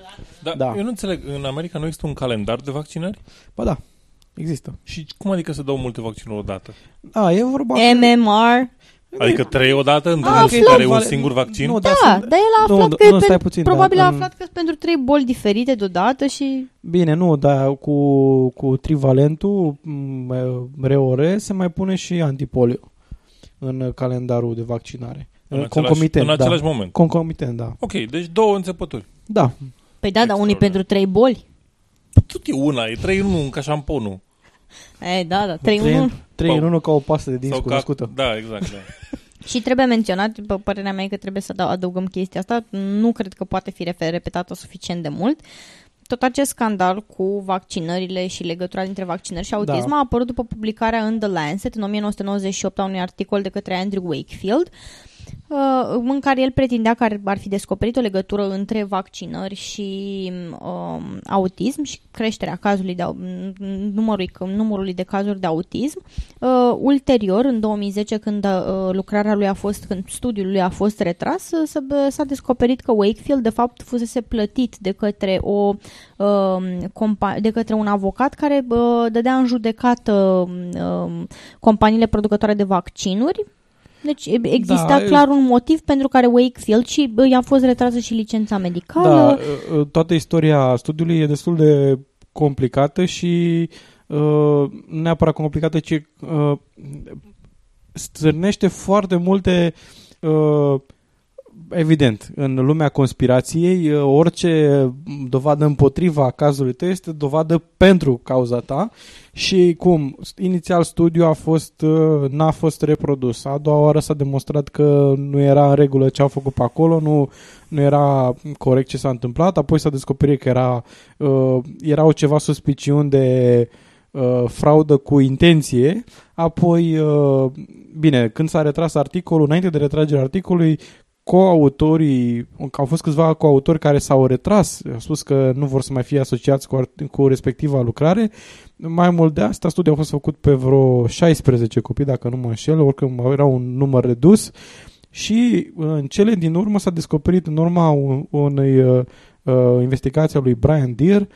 Da, Da. Eu nu înțeleg, în America nu există un calendar de vaccinări? Ba da, există. Și cum adică se dau multe vaccinuri odată? A, e vorba... MMR. Adică trei odată în A, fiecare un vale- singur vaccin? Nu, Da, sunt- dar el a nu, aflat nu, că, e nu, stai pen- puțin, probabil da, a în- aflat că sunt pentru trei boli diferite deodată și Bine, nu, dar cu, cu trivalentul m, reore se mai pune și antipolio în calendarul de vaccinare. În același, Concomitent, în același da. moment. Concomitent, da. Ok, deci două înțepături. Da, Păi da, dar unii Extraordinar. pentru trei boli. Tot e una, e trei în unul, ca șamponul. *laughs* E, da, da, trei în trei, unul. trei în Sau- unul ca o pastă de dinți Sau ca, cunoscută. da, exact, da. *laughs* Și trebuie menționat, după părerea mea, e că trebuie să adă- adăugăm chestia asta. Nu cred că poate fi refer- repetată suficient de mult. Tot acest scandal cu vaccinările și legătura dintre vaccinări și autism Da. a apărut după publicarea în The Lancet în 1998 a unui articol de către Andrew Wakefield uh, în care el pretindea că ar, ar fi descoperit o legătură între vaccinări și um, autism și creșterea cazului de, au- numărului, numărului de cazuri de autism. Uh, ulterior, în 2010, când uh, lucrarea lui a fost, când studiul lui a fost retras, uh, s-a, s-a descoperit că Wakefield, de fapt, fusese plătit de către o uh, compa- de către un avocat care uh, dădea în judecată uh, companiile producătoare de vaccinuri. Deci e- exista Da, e- clar un motiv pentru care Wakefield și uh, i-a fost retrasă și licența medicală. Da, uh, toată istoria studiului e destul de complicată și uh, nu neapărat complicată, ci uh, stârnește foarte multe uh, evident, în lumea conspirației, uh, orice dovadă împotriva cazului tău este dovadă pentru cauza ta și cum? Inițial studiul a fost, uh, n-a fost reprodus. A doua oară s-a demonstrat că nu era în regulă ce au făcut pe acolo, nu, nu era corect ce s-a întâmplat, apoi s-a descoperit că era, uh, erau ceva suspiciuni de uh, fraudă cu intenție, apoi, uh, bine, când s-a retras articolul, înainte de retragerea articolului, coautorii, au fost câțiva coautori care s-au retras, au spus că nu vor să mai fie asociați cu, art- cu respectiva lucrare. Mai mult de asta, studiul a fost făcut pe vreo 16 copii, dacă nu mă înșel, oricum era un număr redus și în cele din urmă s-a descoperit în urma un- unei uh, uh, investigații a lui Brian Deere,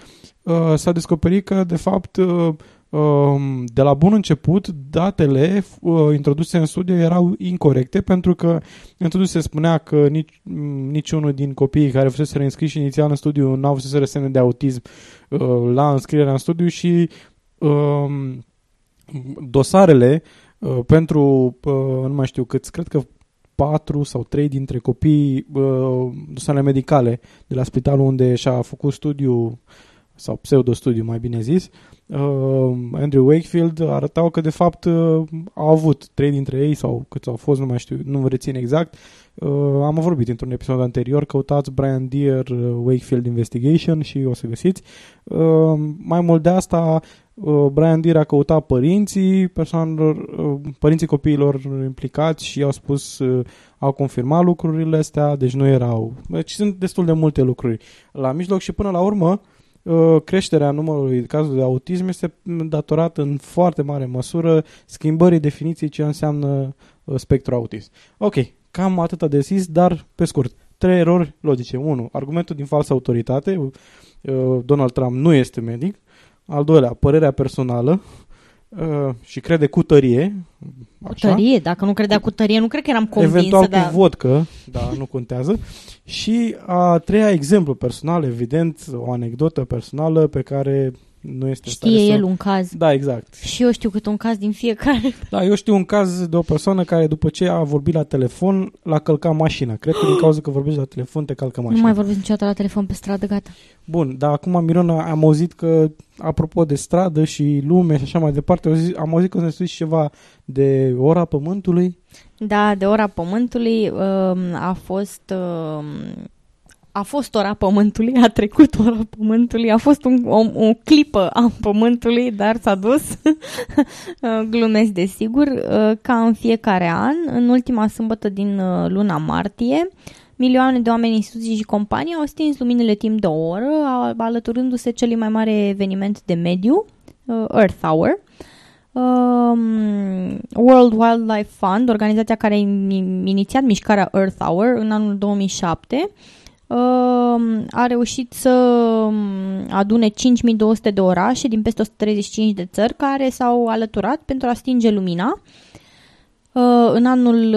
uh, s-a descoperit că de fapt uh, um, de la bun început datele uh, introduse în studiu erau incorrecte pentru că în studiu se spunea că nici, m, niciunul din copiii care fusese înscriși inițial în studiu n-au fusese semne de autism uh, la înscrierea în studiu și um, dosarele uh, pentru, uh, nu mai știu câți, cred că patru sau trei dintre copii uh, dosarele medicale de la spitalul unde și-a făcut studiu sau pseudo-studiu, mai bine zis, uh, Andrew Wakefield arătau că de fapt uh, au avut trei dintre ei sau câți au fost, nu mai știu, nu rețin exact. Uh, am vorbit într-un episod anterior, căutați Brian Deere uh, Wakefield Investigation și o să găsiți. Uh, mai mult de asta, uh, Brian Deere a căutat părinții persoanelor, uh, părinții copiilor implicați și au spus, uh, au confirmat lucrurile astea, deci nu erau. Deci sunt destul de multe lucruri la mijloc și până la urmă uh, creșterea numărului de cazuri de autism este datorată în foarte mare măsură schimbării definiției ce înseamnă uh, spectru autism. Ok, cam atâta de zis, dar pe scurt. Trei erori logice. 1. Argumentul din falsă autoritate. Uh, Donald Trump nu este medic. Al doilea, părerea personală uh, și crede cu tărie. Cu tărie, dacă nu credea cu tărie, nu cred că eram convinsă. Eventual dar... cu vodcă, dar nu contează. Și a treia exemplu personal, evident, o anecdotă personală pe care nu este în stare Știe să... el un caz. Da, exact. Și eu știu cât un caz din fiecare. Da, eu știu un caz de o persoană care după ce a vorbit la telefon, l-a călcat mașina. Cred că din *gasps* cauza că vorbești la telefon te calcă mașina. Nu mai vorbesc niciodată la telefon pe stradă, gata. Bun, dar acum, Mirona, am auzit că, apropo de stradă și lume și așa mai departe, am auzit, am auzit că ne spui ceva de ora pământului. Da, de ora pământului um, a fost um, a fost ora Pământului, a trecut ora Pământului, a fost un, o, o clipă a Pământului, dar s-a dus. *laughs* Glumesc, desigur, uh, ca în fiecare an, în ultima sâmbătă din uh, luna martie, milioane de oameni, instituții și companii au stins luminile timp de o oră, alăturându-se celui mai mare eveniment de mediu, uh, Earth Hour. Um, World Wildlife Fund, organizația care a inițiat mișcarea Earth Hour în anul 2007, uh, a reușit să um, adune 5200 de orașe din peste 135 de țări care s-au alăturat pentru a stinge lumina Uh, în anul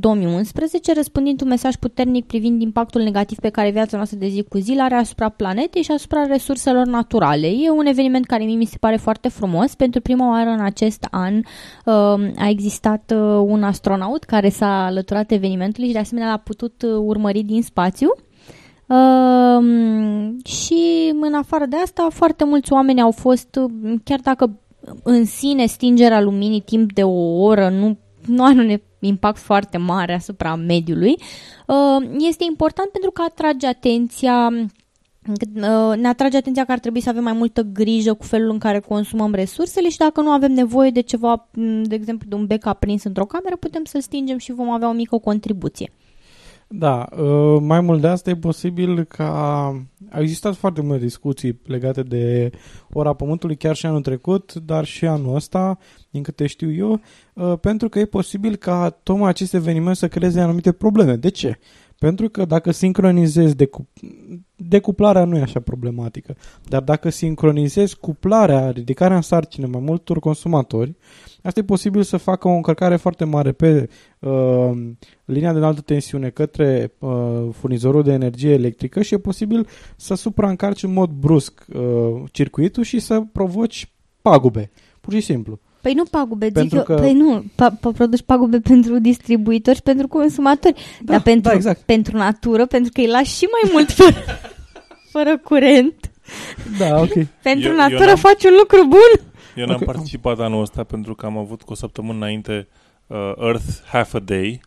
2011, uh, răspândind un mesaj puternic privind impactul negativ pe care viața noastră de zi cu zi are asupra planetei și asupra resurselor naturale. E un eveniment care mie mi se pare foarte frumos. Pentru prima oară în acest an uh, a existat un astronaut care s-a alăturat evenimentului și de asemenea l-a putut urmări din spațiu. Uh, și în afară de asta, foarte mulți oameni au fost, chiar dacă în sine stingerea luminii timp de o oră nu nu are un impact foarte mare asupra mediului, uh, este important pentru că atrage atenția uh, ne atrage atenția că ar trebui să avem mai multă grijă cu felul în care consumăm resursele și dacă nu avem nevoie de ceva, de exemplu de un bec aprins într-o cameră, putem să-l stingem și vom avea o mică contribuție. Da, uh, mai mult de asta e posibil ca... Au existat foarte multe discuții legate de ora Pământului chiar și anul trecut, dar și anul ăsta, din câte știu eu, uh, pentru că e posibil ca tocmai acest eveniment să creeze anumite probleme. De ce? Pentru că dacă sincronizezi decup... decuplarea nu e așa problematică, dar dacă sincronizezi cuplarea, ridicarea în sarcină mai multor consumatori, asta e posibil să facă o încărcare foarte mare pe uh, linia de înaltă tensiune către uh, furnizorul de energie electrică și e posibil să supraîncarci în mod brusc uh, circuitul și să provoci pagube, pur și simplu. Păi nu pagube, zic pentru eu, că... păi nu, pa, pa, produci pagube pentru distribuitori și pentru consumatori, da, dar pentru, da, exact. pentru natură, pentru că îi lași și mai mult fără, *laughs* fără curent. Da, ok. pentru eu, natură eu faci un lucru bun. Eu n-am okay. participat anul ăsta pentru că am avut cu o săptămână înainte uh, Earth Half a Day,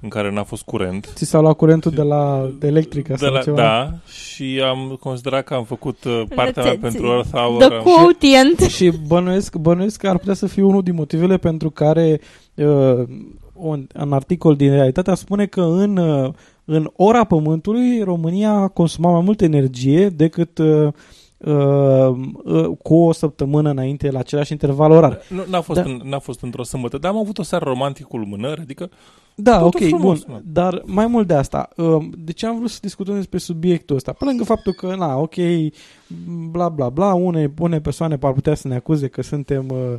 în care n-a fost curent. Ți s-a luat curentul de la de electrică de sau la, ceva? Da, și am considerat că am făcut uh, partea mea pentru Earth Hour. The quotient. Și, *laughs* și bănuiesc, bănuiesc că ar putea să fie unul din motivele pentru care uh, un, un articol din Realitatea spune că în, uh, în ora Pământului România consuma mai multă energie decât uh, Uh, uh, cu o săptămână înainte la același interval orar. Nu, n-a, fost da. în, n-a fost într-o sămbătă, dar am avut o seară romantică cu lumânări, adică da, ok, frumos, bun. Man. Dar mai mult de asta, uh, de ce am vrut să discutăm despre subiectul ăsta? Pe lângă faptul că, na, ok, bla bla bla, une, une persoane par putea să ne acuze că suntem uh, uh,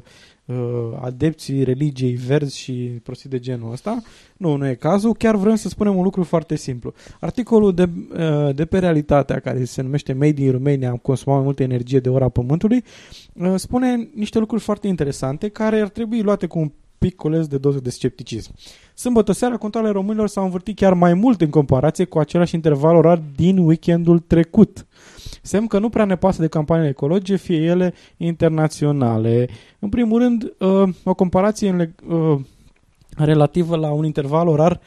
adepții religiei verzi și prostii de genul ăsta. Nu, nu e cazul. Chiar vrem să spunem un lucru foarte simplu. Articolul de, uh, de pe realitatea care se numește Made in Romania, am consumat mai multă energie de ora pământului, uh, spune niște lucruri foarte interesante care ar trebui luate cu un pic coles de doză de scepticism. Sâmbătă seara, controlele românilor s-au învârtit chiar mai mult în comparație cu același interval orar din weekendul trecut. Semn că nu prea ne pasă de campaniile ecologice, fie ele internaționale. În primul rând, uh, o comparație în uh, relativă la un interval orar uh,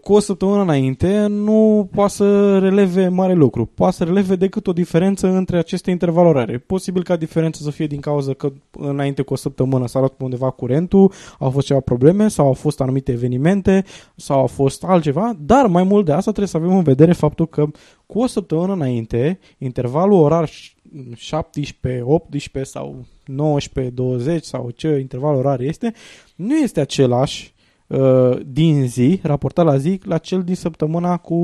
cu o săptămână înainte nu poate să releve mare lucru. Poate să releve decât o diferență între aceste intervale orare. Posibil ca diferența să fie din cauza că înainte cu o săptămână s-a luat pe undeva curentul, au fost ceva probleme sau au fost anumite evenimente sau au fost altceva, dar mai mult de asta trebuie să avem în vedere faptul că cu o săptămână înainte, intervalul orar 17, 18 sau 19, 20 sau ce interval orar este, nu este același uh, din zi, raportat la zi, la cel din săptămâna cu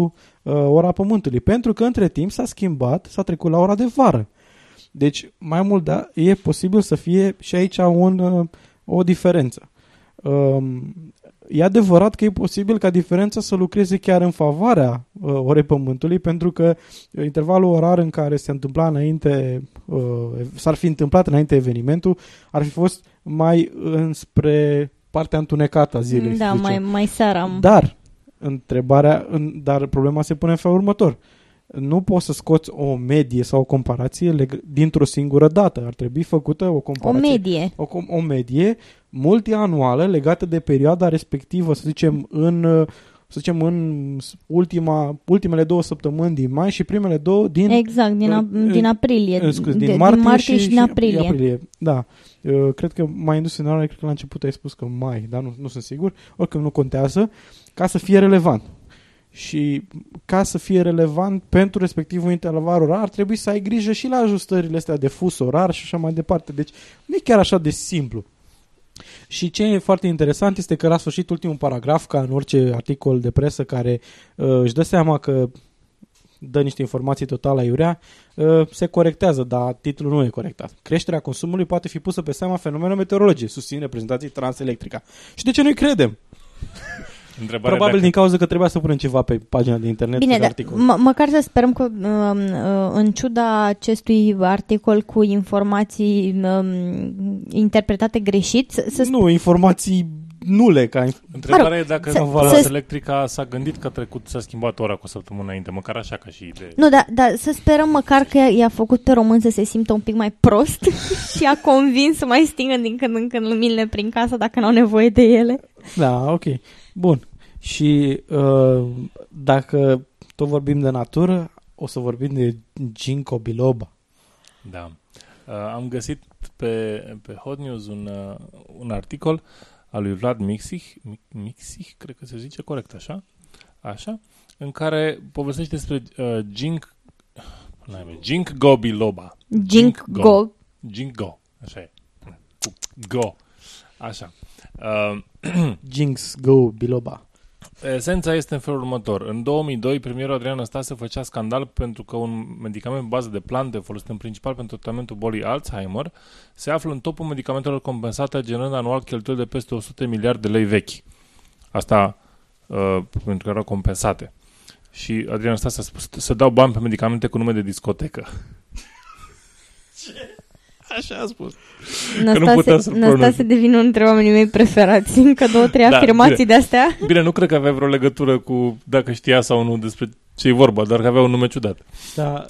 uh, ora Pământului. Pentru că între timp s-a schimbat, s-a trecut la ora de vară. Deci, mai mult, da, e posibil să fie și aici un, uh, o diferență. Um, E adevărat că e posibil ca diferența să lucreze chiar în favoarea uh, orei Pământului, pentru că intervalul orar în care se întâmpla înainte, uh, s-ar fi întâmplat înainte evenimentul, ar fi fost mai înspre partea întunecată a zilei. Da, mai, mai seara. Dar, întrebarea, în, dar problema se pune în felul următor. Nu poți să scoți o medie sau o comparație leg- dintr-o singură dată. Ar trebui făcută o comparație. O medie. O, o medie multianuală legată de perioada respectivă, să zicem, în uh, să zicem, în ultima, ultimele două săptămâni din mai și primele două din... Exact, din, a, Uh, din aprilie. uh, scuze, din, de, martie, din martie și, din aprilie. aprilie. Da. Uh, cred că mai indus în cred că la început ai spus că mai, dar nu, nu sunt sigur. Oricum nu contează, ca să fie relevant. Și ca să fie relevant pentru respectivul interval orar, ar trebui să ai grijă și la ajustările astea de fus orar și așa mai departe. Deci nu e chiar așa de simplu. Și ce e foarte interesant este că la sfârșit ultimul paragraf, ca în orice articol de presă care uh, își dă seama că dă niște informații total aiurea, uh, se corectează, dar titlul nu e corectat. Creșterea consumului poate fi pusă pe seama fenomenul meteorologiei, susțin reprezentații Transelectrica. Și de ce nu-i credem? Întrebarea Probabil dacă... din cauza că trebuia să punem ceva pe pagina de internet Bine, pe dar articol. m- măcar să sperăm că um, uh, în ciuda acestui articol cu informații um, interpretate greșit, să, să nu, informații nule ca inf- Întrebarea Mă rog, e dacă să- Valens să- Electrica s-a gândit că a trecut, s-a schimbat ora cu o săptămână înainte, măcar așa ca și idee. Nu, dar da, să sperăm măcar că i-a făcut pe român să se simtă un pic mai prost *laughs* și a convins să mai stingă din când în când luminile prin casă dacă n-au nevoie de ele. Da, ok. Bun. Și uh, dacă tot vorbim de natură, o să vorbim de ginkgo biloba. Da. Uh, am găsit pe, pe Hot News un, uh, un articol al lui Vlad Mixich, Mi- Mixich, cred că se zice corect așa, așa, în care povestește despre uh, Gink, n-ai, Ginkgo biloba. Ginkgo. Ginkgo, așa e. Cu Go. Așa. Uh, *clears throat* Jinx go biloba. Esența este în felul următor. În 2002, premierul Adrian Năstase făcea scandal pentru că un medicament bază de plante folosit în principal pentru tratamentul bolii Alzheimer se află în topul medicamentelor compensate, generând anual cheltuieli de peste 100 miliarde de lei vechi. Asta uh, pentru că erau compensate. Și Adrian Năstase a spus să dau bani pe medicamente cu nume de discotecă. *laughs* Așa a spus. nu putea Năstase, să Năstase pronunț. devine unul dintre oamenii mei preferați. Încă două, trei Da, afirmații bine. de astea. Bine, nu cred că avea vreo legătură cu dacă știa sau nu despre ce e vorba, doar că avea un nume ciudat. Dar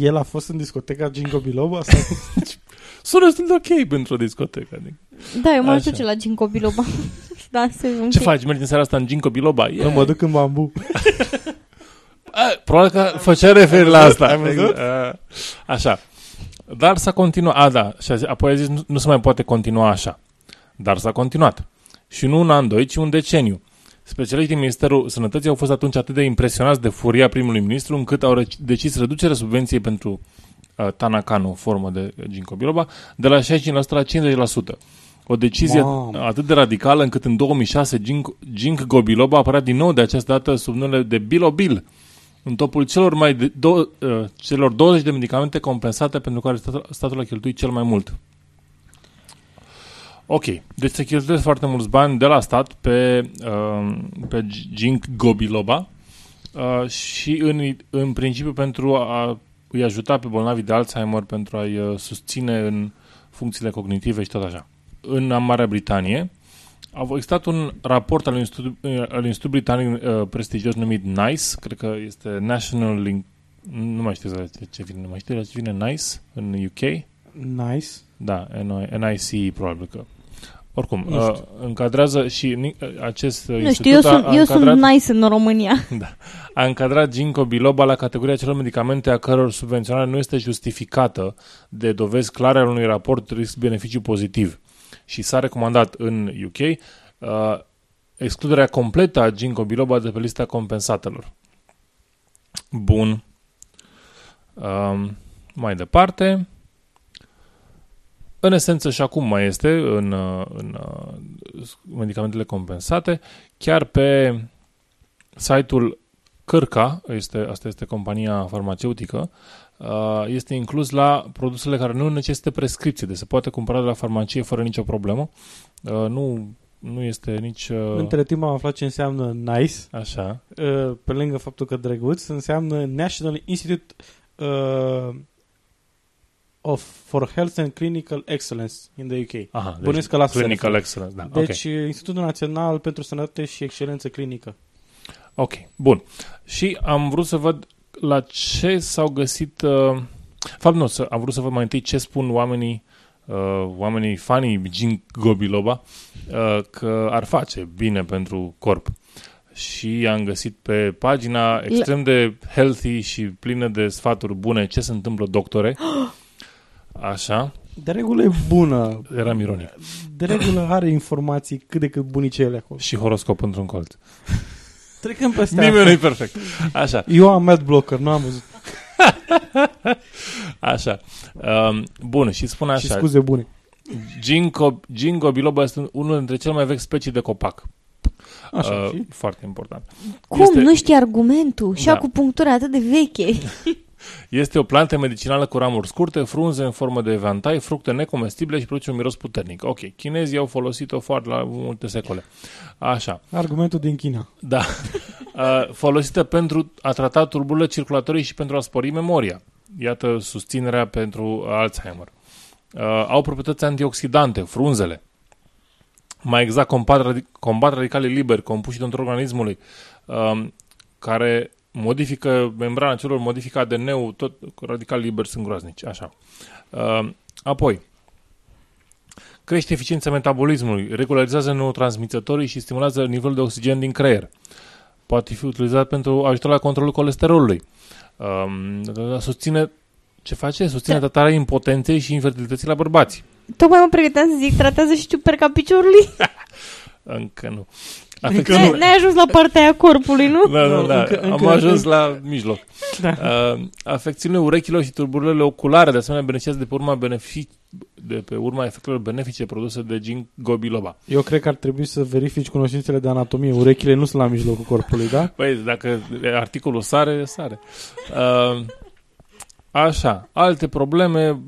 el a fost în discoteca Jingo Biloba? Sau? *laughs* Sună destul de ok pentru o discotecă. Adică. Da, eu mă Așa. duce la Ginkgo biloba. *laughs* da, să un Ce pic. faci? Mergi în seara asta în Ginkgo Biloba? Yeah. Yeah. Mă duc în bambu. A, probabil că făcea referire la asta. Ai văzut? A, Așa. Dar s-a continuat. A, da. Și a zis, apoi a zis, nu, nu se mai poate continua așa. Dar s-a continuat. Și nu un an, doi, ci un deceniu. Specialiștii din Ministerul Sănătății au fost atunci atât de impresionați de furia primului ministru, încât au rec- decis reducerea subvenției pentru uh, Tanacanu, formă de ginkgo biloba, de la 65% la 50%. O decizie Mamă. atât de radicală încât în 2006 ginkgo, ginkgo biloba apărea din nou de această dată sub numele de Bilobil, în topul celor, mai de, do, uh, celor 20 de medicamente compensate pentru care statul, statul a cheltuit cel mai mult. Ok, deci se cheltuiesc foarte mulți bani de la stat pe, uh, pe ginkgo biloba uh, și în, în principiu pentru a îi ajuta pe bolnavii de Alzheimer pentru a-i uh, susține în funcțiile cognitive și tot așa. În Marea Britanie a existat un raport al unui studiu, uh, al unui studiu britanic uh, prestigios numit NICE, cred că este National Link, nu mai știu ce, ce vine, nu mai știu ce vine NICE în UK. Nice. Da, NIC probabil că. Oricum, Nu uh, încadrează și ni- uh, acest uh, Nu institut știu, eu a, sunt, a eu încadrat, sunt nice în România. *laughs* a încadrat ginkgo biloba la categoria celor medicamente a căror subvenționare nu este justificată de dovezi clare al unui raport risc-beneficiu pozitiv. Și s-a recomandat în UK uh, excluderea completă a ginkgo biloba de pe lista compensatelor. Bun. Um, mai departe. În esență și acum mai este în, uh, în uh, medicamentele compensate. Chiar pe site-ul Cărca, este, asta este compania farmaceutică, uh, este inclus la produsele care nu necesită prescripție, deci se poate cumpăra de la farmacie fără nicio problemă. Uh, Nu, nu este nici... uh, Între timp am aflat ce înseamnă nice. Așa. Uh, pe lângă faptul că drăguț, înseamnă National Institute uh, of for Health and Clinical Excellence in the UK. Aha, deci Bănuiesc că la asta Clinical se Excellence, da. Deci ok. uh, Institutul Național pentru Sănătate și Excelență Clinică. Ok, bun. Și am vrut să văd la ce s-au găsit... Uh, fapt, nu, să, am vrut să văd mai întâi ce spun oamenii uh, oamenii fanii Ginkgo biloba uh, că ar face bine pentru corp. și am găsit pe pagina extrem de healthy și plină de sfaturi bune ce se întâmplă, doctore. *gasps* Așa, De regulă e bună. eram ironic. De regulă are informații cât de cât bunice ele acolo. Și horoscop într-un colț. *laughs* Trecem peste Mimul asta. e perfect. Așa, Eu am adblocker, nu am văzut. *laughs* așa. Um, bun, și spune Și așa. scuze bune. Ginkgo, Ginkgo biloba este unul dintre cele mai vechi specii de copac. Așa, Uh, și? foarte important. Cum? Este- Nu știi argumentul? Și Da. cu punctura atât de veche. *laughs* Este o plantă medicinală cu ramuri scurte, frunze în formă de evantai, fructe necomestibile și produce un miros puternic. Ok, chinezii au folosit-o foarte la multe secole. Așa, Argumentul din China. da. *laughs* Uh, folosită pentru a trata tulburile circulatorii și pentru a spori memoria. Iată susținerea pentru Alzheimer. Uh, au proprietăți antioxidante, frunzele. Mai exact, combat, radic- combat radicalii liberi compuși dintr organismului um, care modifică membrana celor, modifică ADN-ul, tot radicali liberi sunt groaznici, așa. Uh, apoi, crește eficiența metabolismului, regularizează neurotransmițătorii și stimulează nivelul de oxigen din creier. Poate fi utilizat pentru ajutor la controlul colesterolului. Um, susține ce face? Susține Da. tratarea impotenței și infertilității la bărbați. Tocmai mă pregăteam să zic, tratează și ciuperca piciorului. *laughs* Încă nu. Încă Afecțiune- N-ai n-ai ajuns la partea aia corpului, nu? Da, da, Nu, da. încă- Am încă- ajuns la mijloc. Da. Uh, afecțiunile urechilor și tulburările oculare, de asemenea, beneficiază de pe urma, benefic- de pe urma efectelor benefice produse de ginkgo biloba. Eu cred că ar trebui să verifici cunoștințele de anatomie. Urechile nu sunt la mijlocul corpului, da? Păi, dacă articolul sare, sare. Uh, așa, alte probleme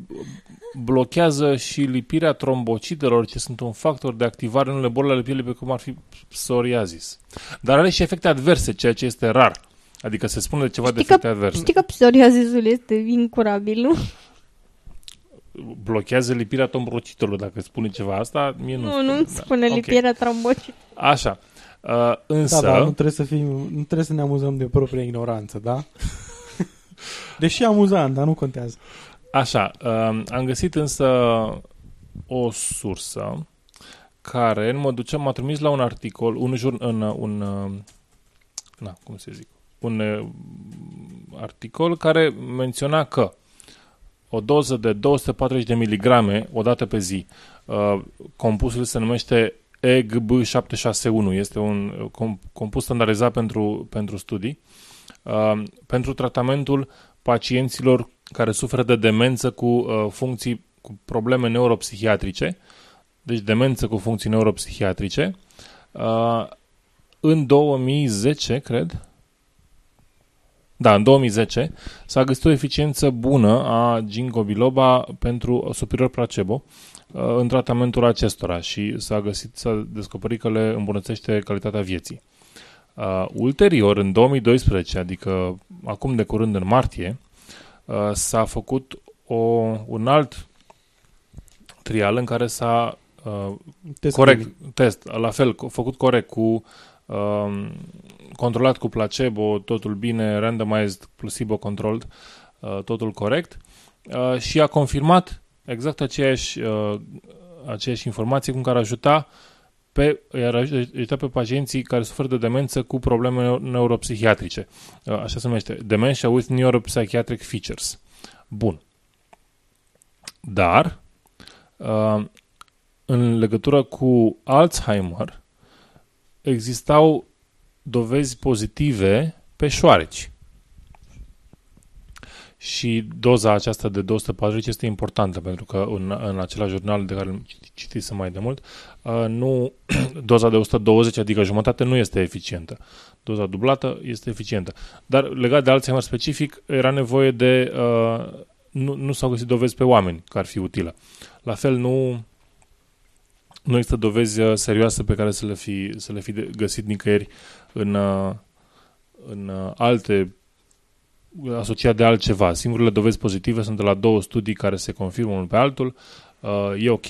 blochează și lipirea trombocitelor, ce sunt un factor de activare în unele boli ale pielii, pe cum ar fi psoriasis. Dar are și efecte adverse, ceea ce este rar. Adică se spune de ceva de Știi că- efecte adverse. Știi că psoriazisul este incurabil, nu? blochează lipirea trombocitelor, dacă spune ceva asta, mie nu, Nu, nu îmi Da. spune Ok. lipirea trombocit. Așa. Uh, însă, Da, dar nu trebuie să fim, nu trebuie să ne amuzăm de propria ignoranță, da? *laughs* Deși e amuzant, dar nu contează. Așa, uh, am găsit însă o sursă care mă ducea, m-a trimis la un articol, un jur, în, un, uh, na, cum să zic, un uh, articol care menționa că o doză de 240 de miligrame o dată pe zi, uh, compusul se numește EGB761, este un uh, com- compus standardizat pentru, pentru studii, uh, pentru tratamentul pacienților care suferă de demență cu uh, funcții, cu probleme neuropsihiatrice, deci demență cu funcții neuropsihiatrice, uh, în 2010, cred, da, în 2010 s-a găsit o eficiență bună a ginkgo biloba pentru superior placebo uh, în tratamentul acestora și s-a găsit, s-a descoperit că le îmbunătățește calitatea vieții. Uh, ulterior, în 2012, adică acum de curând în martie, uh, s-a făcut o, un alt trial în care s-a uh, Test corect, clinic. test, la fel, co- făcut corect cu um, controlat cu placebo, totul bine, randomized, placebo-controlled, uh, totul corect uh, și a confirmat exact aceeași, uh, aceeași informație cu care ajuta pe, iar ajuta pe pacienții care suferă de demență cu probleme neu- neuropsihiatrice. Uh, așa se numește. Dementia with neuropsychiatric features. Bun. Dar, uh, în legătură cu Alzheimer, existau dovezi pozitive pe șoareci. Și doza aceasta de 240 este importantă, pentru că în, în același jurnal de care îl citisem mai de mult, uh, nu, *clears throat* doza de 120, adică jumătate, nu este eficientă. Doza dublată este eficientă. Dar legat de Alzheimer specific, era nevoie de... Uh, nu, nu s-au găsit dovezi pe oameni că ar fi utilă. La fel, nu, nu există dovezi uh, serioase pe care să le fi, să le fi de- găsit nicăieri în, uh, în uh, alte asociat de altceva. Singurele dovezi pozitive sunt de la două studii care se confirmă unul pe altul. Uh, e ok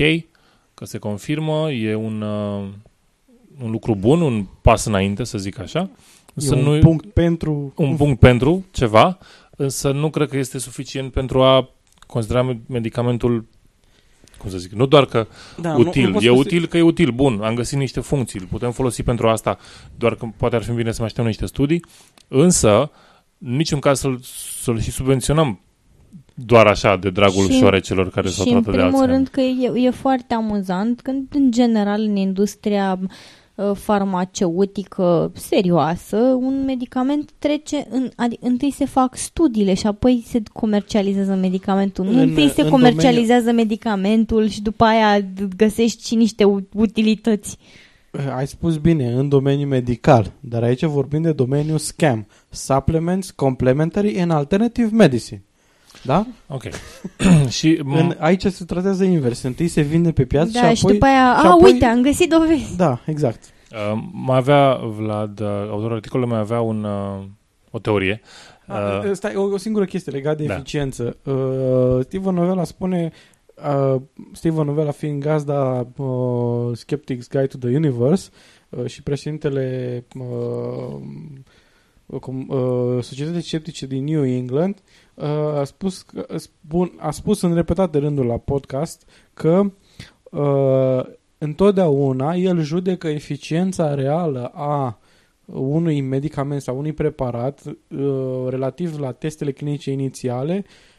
că se confirmă, e un, uh, un lucru bun, un pas înainte, să zic așa. E un nu, punct pentru... un punct pentru ceva, însă nu cred că este suficient pentru a considera med- medicamentul cum să zic, nu doar că Da, util, nu, nu e pot util că e util, bun, am găsit niște funcții, îl putem folosi pentru asta, doar că poate ar fi bine să mai așteptăm niște studii, însă, în niciun caz să-l, să-l și subvenționăm doar așa, de dragul Și- șoarecelor care s-au Și în tratat de primul alții. rând că e, e foarte amuzant când în general în industria uh, farmaceutică serioasă, un medicament trece, în, adică întâi se fac studiile și apoi se comercializează medicamentul. Nu În- întâi se în comercializează medicamentul și după aia d- găsești și niște u- utilități. Ai spus bine, în domeniul medical, dar aici vorbim de domeniul scam. Supplements, complementary and alternative medicine. Da? Ok. *clears throat* și m- În, aici se tratează invers. Întâi se vinde pe piață Da, și apoi... și după aia, și a, apoi- uite, am găsit dovezi. Da, exact. uh, mai avea, Vlad, uh, autorul articolului mai avea un, uh, o teorie. Uh, Uh, Stai, o, o singură chestie legată de da. eficiență. Uh, Steven Novella spune, uh, Steven Novella fiind gazda uh, Skeptics Guide to the Universe uh, și președintele uh, cum, uh, Societății Sceptice din New England, uh, a, spus, că, spun, a spus în repetate rânduri la podcast că uh, întotdeauna el judecă eficiența reală a unui medicament sau unui preparat uh, relativ la testele clinice inițiale uh,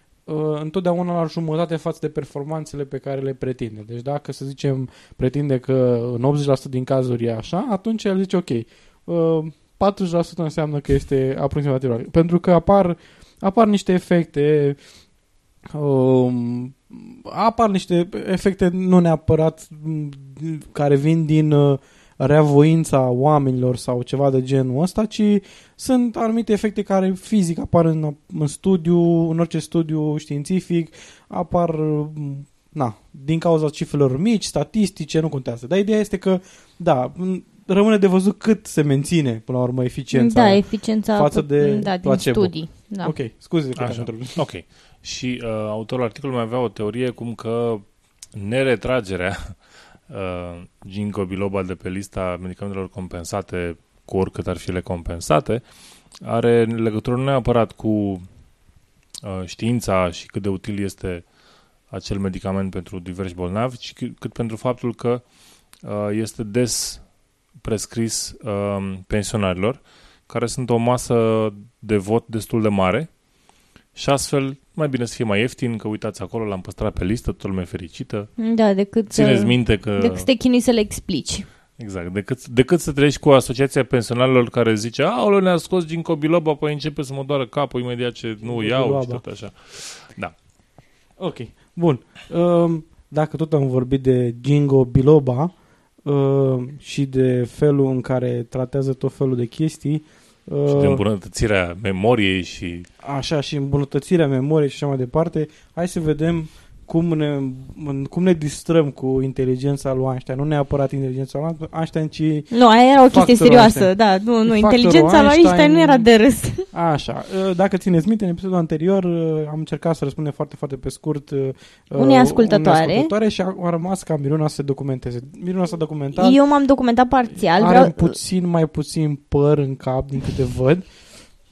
întotdeauna la jumătate față de performanțele pe care le pretinde. Deci dacă, să zicem, pretinde că în 80% din cazuri e așa, atunci el zice ok, uh, 40% înseamnă că este aproximativ la- pentru că apar, apar niște efecte um, apar niște efecte nu neapărat m, care vin din uh, reavoința oamenilor sau ceva de genul ăsta, ci sunt anumite efecte care fizic apar în, în studiu, în orice studiu științific, apar m, na, din cauza cifrelor mici, statistice, nu contează. Dar ideea este că, da, m, rămâne de văzut cât se menține, până la urmă, eficiența. Da, eficiența față de da, din placebo. studii. Da. Ok, scuze că te-am Așa. întrerupt. Ok. Și uh, autorul articolului mai avea o teorie cum că neretragerea uh, ginkgo biloba de pe lista medicamentelor compensate cu oricât ar fi ele compensate are legătură nu neapărat cu uh, știința și cât de util este acel medicament pentru diversi bolnavi, ci cât, cât pentru faptul că uh, este des prescris uh, pensionarilor care sunt o masă de vot destul de mare și astfel mai bine să fie mai ieftin, că uitați acolo, l-am păstrat pe listă, toată lumea e fericită. Da, decât Țineți să, minte că... decât să te chinui să le explici. Exact, decât, decât să treci cu asociația pensionarilor care zice aoleu, ne-a scos ginkgo biloba, apoi începe să mă doară capul imediat ce nu Ginkgo iau și biloba. tot așa. Da. Ok, bun. Um, dacă tot am vorbit de Jingo Biloba um, și de felul în care tratează tot felul de chestii, Și de uh, îmbunătățirea memoriei și... așa și îmbunătățirea memoriei și așa mai departe, hai să vedem cum ne, cum ne distrăm cu inteligența lui Einstein. Nu neapărat inteligența lui Einstein, ci Nu, aia era o chestie Factorul serioasă, Einstein. da, nu, nu, Factorul inteligența lui Einstein- Einstein nu era de râs. Așa, uh, dacă țineți minte, în episodul anterior uh, am încercat să răspundem foarte, foarte pe scurt uh, Unei ascultătoare. unei ascultătoare și a, a rămas ca Miruna să se documenteze. Miruna s-a documentat, Eu m-am documentat parțial, are vreau, puțin mai puțin păr în cap din câte văd,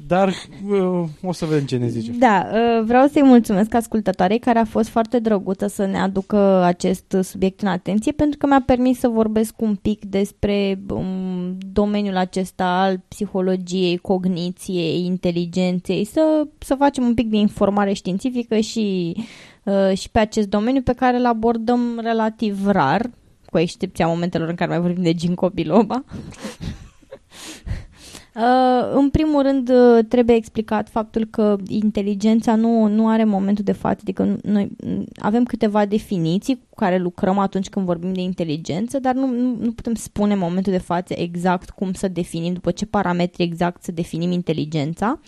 dar uh, o să vedem ce ne zice. Da, uh, vreau să-i mulțumesc ascultătoarei care a fost foarte drăguță să ne aducă acest subiect în atenție pentru că mi-a permis să vorbesc un pic despre um, domeniul acesta al psihologiei, cogniției, inteligenței, să, să facem un pic de informare științifică și, uh, și pe acest domeniu pe care îl abordăm relativ rar, cu excepția momentelor în care mai vorbim de ginkgo biloba. *laughs* Uh, în primul rând, uh, trebuie explicat faptul că inteligența nu, nu are în momentul de față, adică nu- noi mm, avem câteva definiții cu care lucrăm atunci când vorbim de inteligență, dar nu, nu, nu putem spune în momentul de față exact cum să definim, după ce parametri exact să definim inteligența.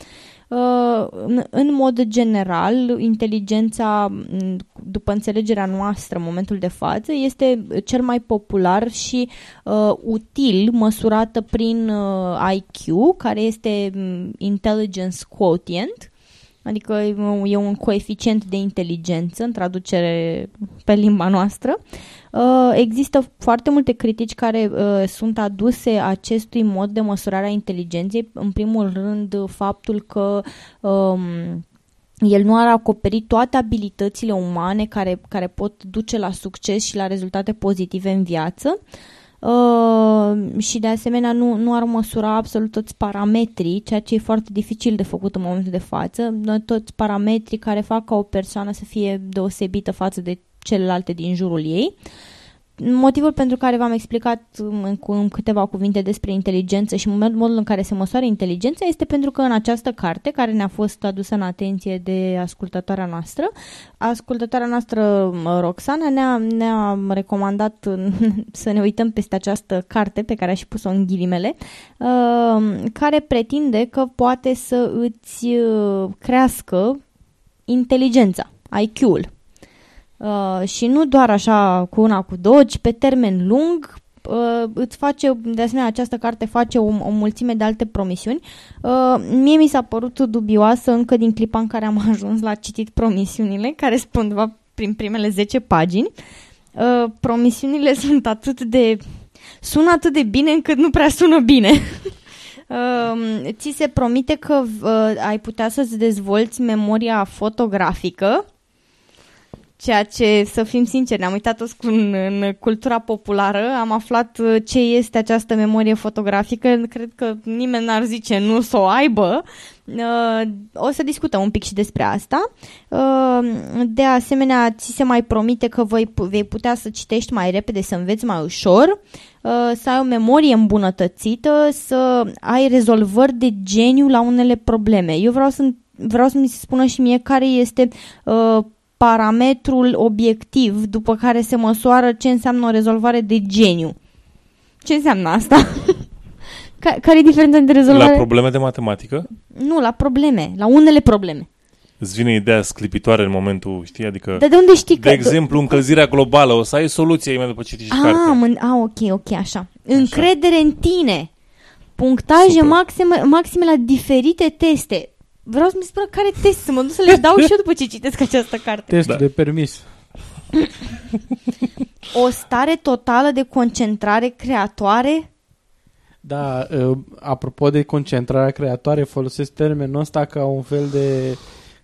Uh, în, în mod general, inteligența, m, după înțelegerea noastră în momentul de față, este cel mai popular și uh, util măsurată prin uh, IQ, care este m, Intelligence Quotient, adică e un- e un coeficient de inteligență în traducere pe limba noastră. Uh, există foarte multe critici care uh, sunt aduse acestui mod de măsurare a inteligenței. În primul rând, faptul că um, el nu ar acoperi toate abilitățile umane care, care pot duce la succes și la rezultate pozitive în viață. Uh, și de asemenea nu, nu ar măsura absolut toți parametrii, ceea ce e foarte dificil de făcut în momentul de față, toți parametrii care fac ca o persoană să fie deosebită față de celelalte din jurul ei. Uh, Motivul pentru care v-am explicat în, în câteva cuvinte despre inteligență și modul în care se măsoară inteligența este pentru că în această carte, care ne-a fost adusă în atenție de ascultătoarea noastră, ascultătoarea noastră Roxana ne-a, ne-a recomandat *laughs* să ne uităm peste această carte pe care a și pus-o în ghilimele, uh, care pretinde că poate să îți uh, crească inteligența, IQ-ul. Uh, și nu doar așa cu una, cu două, ci pe termen lung uh, îți face, de asemenea, această carte face o, o mulțime de alte promisiuni. Uh, mie mi s-a părut dubioasă încă din clipa în care am *laughs* ajuns la citit promisiunile, care sunt undeva prin primele 10 pagini. Uh, promisiunile *laughs* sunt atât de... sună atât de bine încât nu prea sună bine. *laughs* Uh, ți se promite că uh, ai putea să-ți dezvolți memoria fotografică Ceea ce, să fim sinceri, ne-am uitat toți în, în cultura populară, am aflat uh, ce este această memorie fotografică, cred că nimeni n-ar zice nu să o aibă. Uh, o să discutăm un pic și despre asta. Uh, de asemenea, ți se mai promite că voi, vei putea să citești mai repede, să înveți mai ușor, să ai o memorie îmbunătățită, să ai rezolvări de geniu la unele probleme. Eu vreau să vreau să mi se spună și mie care este uh, parametrul obiectiv după care se măsoară ce înseamnă o rezolvare de geniu. Ce înseamnă asta? *laughs* care e diferența între rezolvare? La probleme de matematică? Nu, la probleme, la unele probleme. Îți vine ideea sclipitoare în momentul, știi? Adică, Dar de unde știi de că... exemplu, încălzirea globală, o să ai soluția imediat după ce citești ah, cartea. Mân, ah, ok, ok, așa. Încredere în tine. Punctaje maxime, maxime la diferite teste vreau să-mi spună care test, să mă duc să le dau și eu după ce citesc această carte. Testul da. de permis. *laughs* O stare totală de concentrare creatoare? Da, uh, apropo de concentrarea creatoare, folosesc termenul ăsta ca un fel de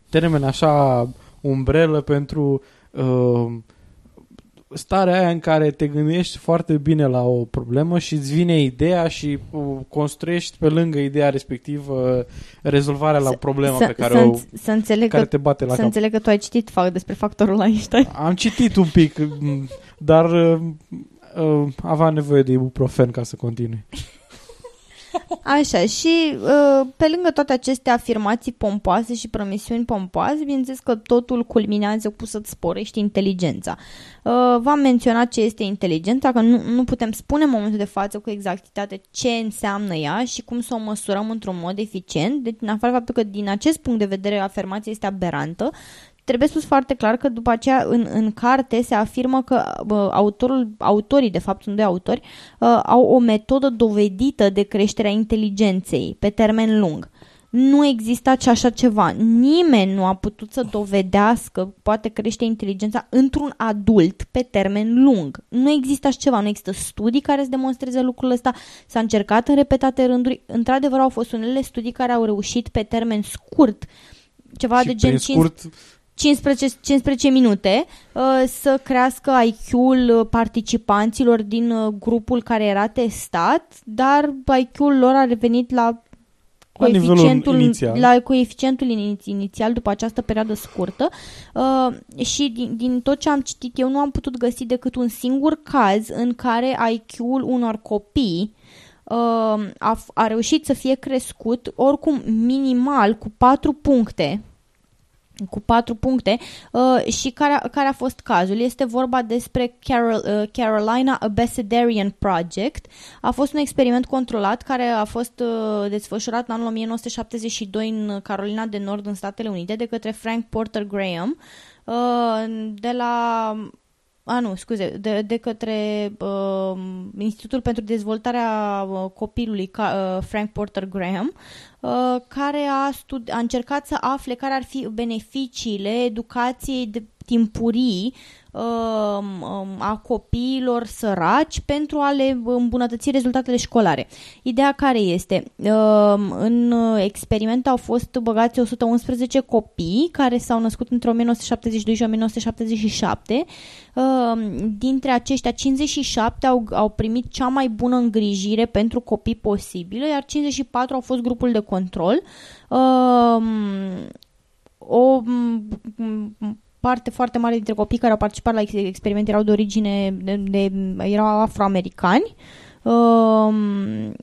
termen așa umbrelă pentru uh, starea aia în care te gândești foarte bine la o problemă și îți vine ideea și uh, construiești pe lângă ideea respectivă rezolvarea la problema pe care, să, o, să înțeleg care că, te bate la Să cap. înțeleg că tu ai citit fac despre factorul Einstein. *laughs* Am citit un pic, dar uh, uh, avea nevoie de ibuprofen ca să continui. Așa, și uh, pe lângă toate aceste afirmații pompoase și promisiuni pompoase, bineînțeles că totul culminează cu să-ți sporești inteligența. Uh, v-am menționat ce este inteligența, că nu, nu putem spune în momentul de față cu exactitate ce înseamnă ea și cum să o măsurăm într-un mod eficient. Deci, în afară faptul că din acest punct de vedere afirmația este aberantă, trebuie spus foarte clar că după aceea în, în carte se afirmă că uh, autorul, autorii, de fapt sunt doi autori, uh, au o metodă dovedită de creșterea inteligenței pe termen lung. Nu există așa ceva. Nimeni nu a putut să dovedească poate crește inteligența într-un adult pe termen lung. Nu există așa ceva, nu există studii care să demonstreze lucrul ăsta. S-a încercat în repetate rânduri. Într-adevăr au fost unele studii care au reușit pe termen scurt ceva și de gen scurt, 15, 15 minute uh, să crească IQ-ul participanților din uh, grupul care era testat, dar IQ-ul lor a revenit la coeficientul, inițial. la coeficientul inițial după această perioadă scurtă uh, și din, din tot ce am citit eu nu am putut găsi decât un singur caz în care IQ-ul unor copii uh, a, a reușit să fie crescut oricum minimal cu 4 puncte cu patru puncte uh, și care, care a fost cazul. Este vorba despre Carol, uh, Carolina Abecedarian Project. A fost un experiment controlat care a fost uh, desfășurat în anul 1972 în Carolina de Nord, în Statele Unite, de către Frank Porter Graham, uh, de la a, nu, scuze, de, de către uh, Institutul pentru Dezvoltarea uh, Copilului uh, Frank Porter Graham, uh, care a, studi- a încercat să afle care ar fi beneficiile educației de, timpurii um, um, a copiilor săraci pentru a le îmbunătăți rezultatele școlare. Ideea care este? Um, în experiment au fost băgați 111 copii care s-au născut între 1972 și 1977. Um, dintre aceștia, 57 au, au primit cea mai bună îngrijire pentru copii posibilă, iar 54 au fost grupul de control. Um, o parte foarte mare dintre copii care au participat la experiment erau de origine, de, de, erau afroamericani um,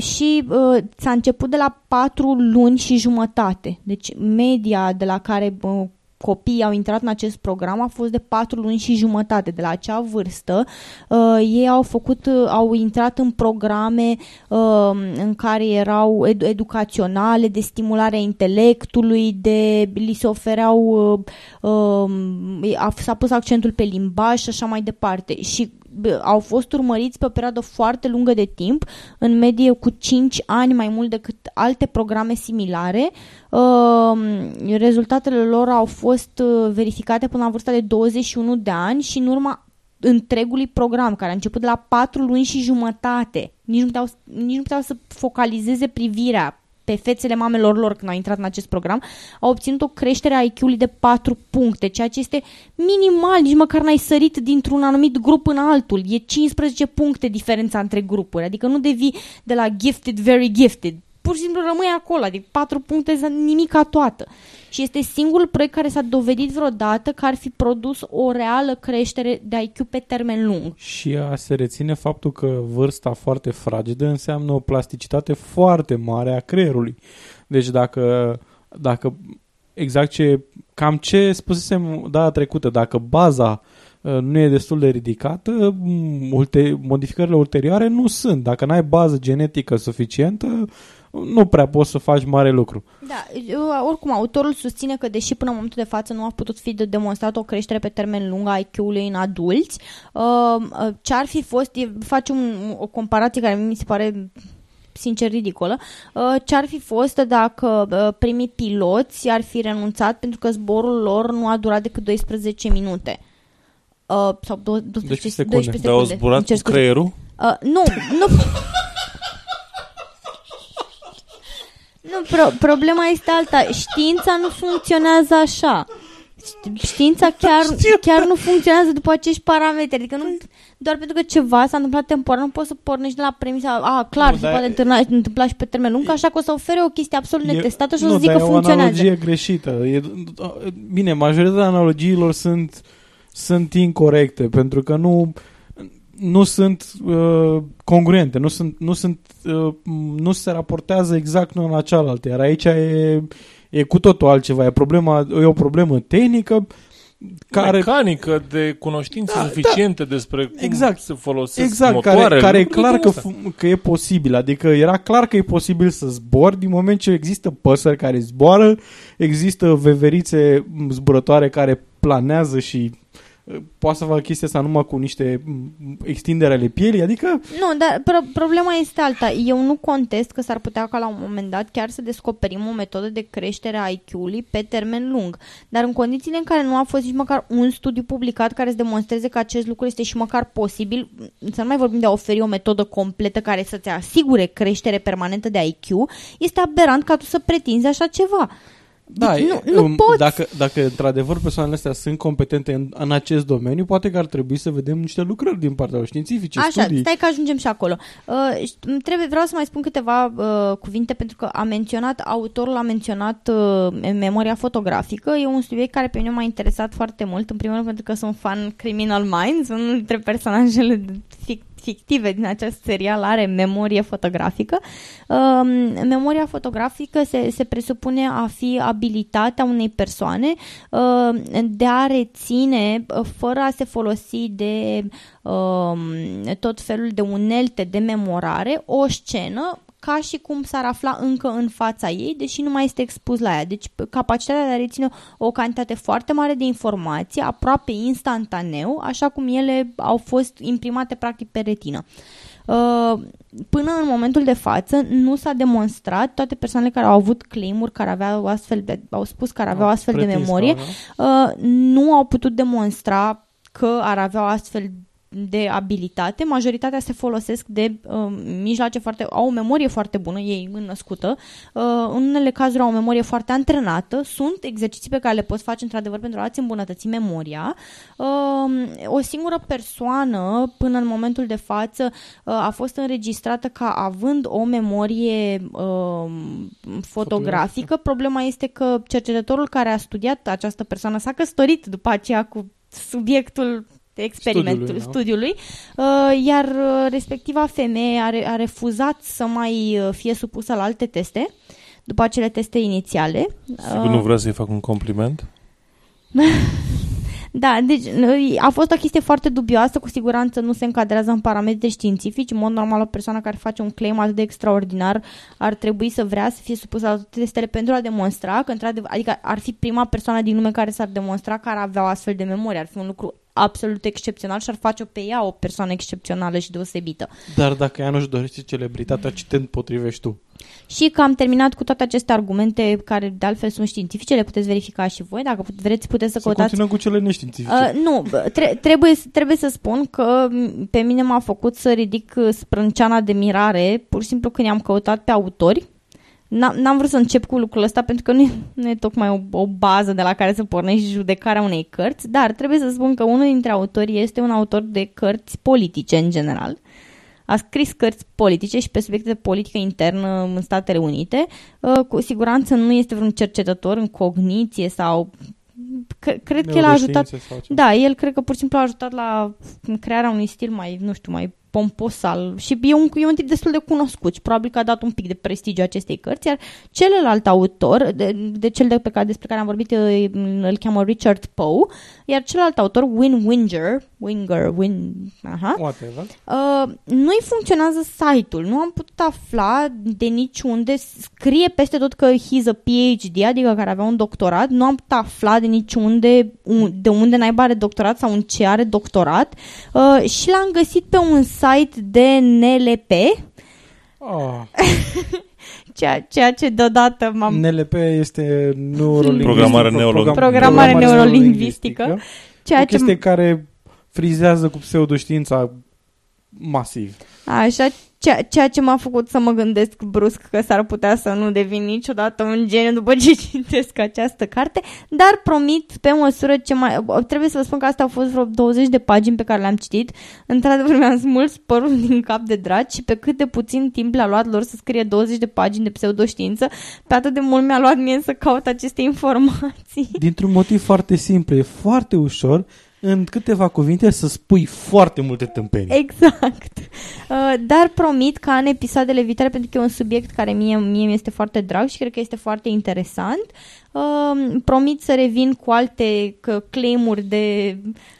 și uh, s-a început de la patru luni și jumătate. Deci media de la care uh, copiii au intrat în acest program a fost de patru luni și jumătate. De la acea vârstă, uh, ei au făcut, uh, au intrat în programe uh, în care erau ed- educaționale, de stimulare a intelectului, de li se ofereau, uh, uh, s-a pus accentul pe limbaj și așa mai departe. Și au fost urmăriți pe o perioadă foarte lungă de timp, în medie cu 5 ani mai mult decât alte programe similare. Uh, rezultatele lor au fost uh, verificate până la vârsta de 21 de ani și în urma întregului program, care a început de la 4 luni și jumătate. Nici nu puteau, nici nu puteau să focalizeze privirea pe fețele mamelor lor când au intrat în acest program, au obținut o creștere a IQ-ului de 4 puncte, ceea ce este minimal, nici măcar n-ai sărit dintr-un anumit grup în altul. E 15 puncte diferența între grupuri, adică nu devii de la gifted, very gifted. Pur și simplu rămâi acolo, adică 4 puncte, nimica toată și este singurul proiect care s-a dovedit vreodată că ar fi produs o reală creștere de IQ pe termen lung. Și a se reține faptul că vârsta foarte fragedă înseamnă o plasticitate foarte mare a creierului. Deci dacă, dacă exact ce, cam ce spusesem data trecută, dacă baza uh, nu e destul de ridicată, multe, modificările ulterioare nu sunt. Dacă n-ai bază genetică suficientă, nu prea poți să faci mare lucru. Da, oricum, autorul susține că deși până în momentul de față nu a putut fi de demonstrat o creștere pe termen lung a IQ-ului în adulți, uh, uh, ce ar fi fost, face un, o comparație care mi se pare sincer ridicolă, uh, ce ar fi fost dacă primii piloți ar fi renunțat pentru că zborul lor nu a durat decât 12 minute. sau 12, 12 secunde. 12 secunde. Dar au zburat cu creierul? Uh, nu, nu... *laughs* Nu, pro- problema este alta. Știința nu funcționează așa. Știința chiar, chiar nu funcționează după acești parametri. Adică nu, doar pentru că ceva s-a întâmplat temporar, nu poți să pornești de la premisa, a, clar, nu, se poate întâmpla, întâmpla și pe termen lung, așa că o să ofere o chestie absolut netestată și o să zică funcționează. Nu, e o analogie greșită. E, bine, majoritatea analogiilor sunt, sunt incorrecte, pentru că nu nu sunt uh, congruente, nu, sunt, nu, sunt, uh, nu se raportează exact una la cealaltă, iar aici e, e cu totul altceva, e, problema, e o problemă tehnică care... Mecanică de cunoștințe da, suficiente da, despre cum exact, se folosesc exact, motoarele. Care, care e clar că, că e posibil, adică era clar că e posibil să zbor din moment ce există păsări care zboară, există veverițe zburătoare care planează și poate să facă chestia asta numai cu niște extindere ale pielii, adică... Nu, dar pro- problema este alta. Eu nu contest că s-ar putea ca la un moment dat chiar să descoperim o metodă de creștere a IQ-ului pe termen lung. Dar în condițiile în care nu a fost nici măcar un studiu publicat care să demonstreze că acest lucru este și măcar posibil, să nu mai vorbim de a oferi o metodă completă care să-ți asigure creștere permanentă de IQ, este aberant ca tu să pretinzi așa ceva. Da, deci, nu, nu um, poți. Dacă, dacă într-adevăr persoanele astea sunt competente în, în acest domeniu, poate că ar trebui să vedem niște lucrări din partea lor științifice, Așa, studii. stai că ajungem și acolo. Uh, trebuie, vreau să mai spun câteva uh, cuvinte pentru că a menționat, autorul a menționat uh, memoria fotografică. E un subiect care pe mine m-a interesat foarte mult, în primul rând pentru că sunt fan Criminal Minds, unul dintre personajele fic- fictive din acest serial are memorie fotografică. Uh, memoria fotografică se, se presupune a fi abilitatea unei persoane uh, de a reține, uh, fără a se folosi de uh, tot felul de unelte de memorare, o scenă ca și cum s-ar afla încă în fața ei, deși nu mai este expus la ea. Deci capacitatea de a reține o cantitate foarte mare de informații, aproape instantaneu, așa cum ele au fost imprimate practic pe retină. Uh, până în momentul de față nu s-a demonstrat toate persoanele care au avut claim-uri, care aveau astfel de, au spus că aveau astfel de Pretins că memorie, aveau. uh, nu au putut demonstra că ar avea o astfel de abilitate. Majoritatea se folosesc de uh, mijloace foarte... au o memorie foarte bună, ei înnăscută. Uh, în unele cazuri au o memorie foarte antrenată. Sunt exerciții pe care le poți face într-adevăr pentru a-ți îmbunătăți memoria. Uh, o singură persoană până în momentul de față uh, a fost înregistrată ca având o memorie uh, fotografică. Problema este că cercetătorul care a studiat această persoană s-a căsătorit după aceea cu subiectul experimentului, Studiului, studiului, da. uh, iar uh, respectiva femeie a, re- a refuzat să mai uh, fie supusă la alte teste după acele teste inițiale. Sigur nu vreau să-i fac un compliment? *laughs* Da, deci uh, a fost o chestie foarte dubioasă, cu siguranță nu se încadrează în parametri științifici. În mod normal, o persoană care face un claim atât de extraordinar ar trebui să vrea să fie supusă la toate testele pentru a demonstra că, într-adevăr, adică ar fi prima persoană din lume care s-ar demonstra că ar avea o astfel de memorie. Ar fi un lucru absolut excepțional și ar face-o pe ea o persoană excepțională și deosebită. Dar dacă ea nu-și dorește celebritatea, ce te împotrivești tu? Și că am terminat cu toate aceste argumente care de altfel sunt științifice, le puteți verifica și voi, dacă put- vreți puteți să, Să căutați continuăm cu cele neștiințifice. Uh, nu, bă, tre- trebuie, trebuie să spun că m, pe mine m-a făcut să ridic uh, sprânceana de mirare, pur și simplu când i-am căutat pe autori. N- N-am vrut să încep cu lucrul ăsta pentru că nu e, nu e tocmai o, o bază de la care să pornești judecarea unei cărți, dar trebuie să spun că unul dintre autori este un autor de cărți politice în general. A scris cărți politice și pe subiecte de politică internă în Statele Unite. Uh, Cu siguranță nu este vreun cercetător în cogniție sau... Cre- Cred că el a ajutat Neuroștiințe sau ceva. da, el cred că pur și simplu a ajutat la crearea unui stil mai, nu știu, mai pompos al... Și e un, e un tip destul de cunoscut și probabil că a dat un pic de prestigiu acestei cărți, iar celălalt autor, de, de cel de pe care, despre care am vorbit, îi- îl cheamă Richard Poe, iar celălalt autor, Win Winger, Winger, Win... Aha, Whatever. Uh, nu-i funcționează site-ul. Nu am putut afla de niciunde. Scrie peste tot că he's a PhD, adică care avea un doctorat. Nu am putut afla de niciunde un- de unde naiba are doctorat sau în ce are doctorat. Uh, și l-am găsit pe un site de NLP, Oh, *laughs* ceea, ceea ce deodată m-am... NLP este neurolingvistică. Programare neurolingvistică. Programare neurolingvistică. Ceea o ce chestie care frizează cu pseudoștiința masiv. Așa, ceea, ceea ce m-a făcut să mă gândesc brusc că s-ar putea să nu devin niciodată un geniu după ce *laughs* citesc această carte, dar promit pe măsură ce mai... Trebuie să vă spun că astea au fost vreo 20 de pagini pe care le-am citit. Într-adevăr mi-am smuls părul din cap de dragi și pe cât de puțin timp le-a luat lor să scrie 20 de pagini de pseudoștiință, pe atât de mult mi-a luat mie să caut aceste informații. Dintr-un motiv foarte simplu, e foarte ușor în câteva cuvinte să spui foarte multe tâmpenii. Exact. Uh, dar promit ca în episoadele viitoare, pentru că e un subiect care mie, mie mi este foarte drag și cred că este foarte interesant, uh, promit să revin cu alte că, claim-uri de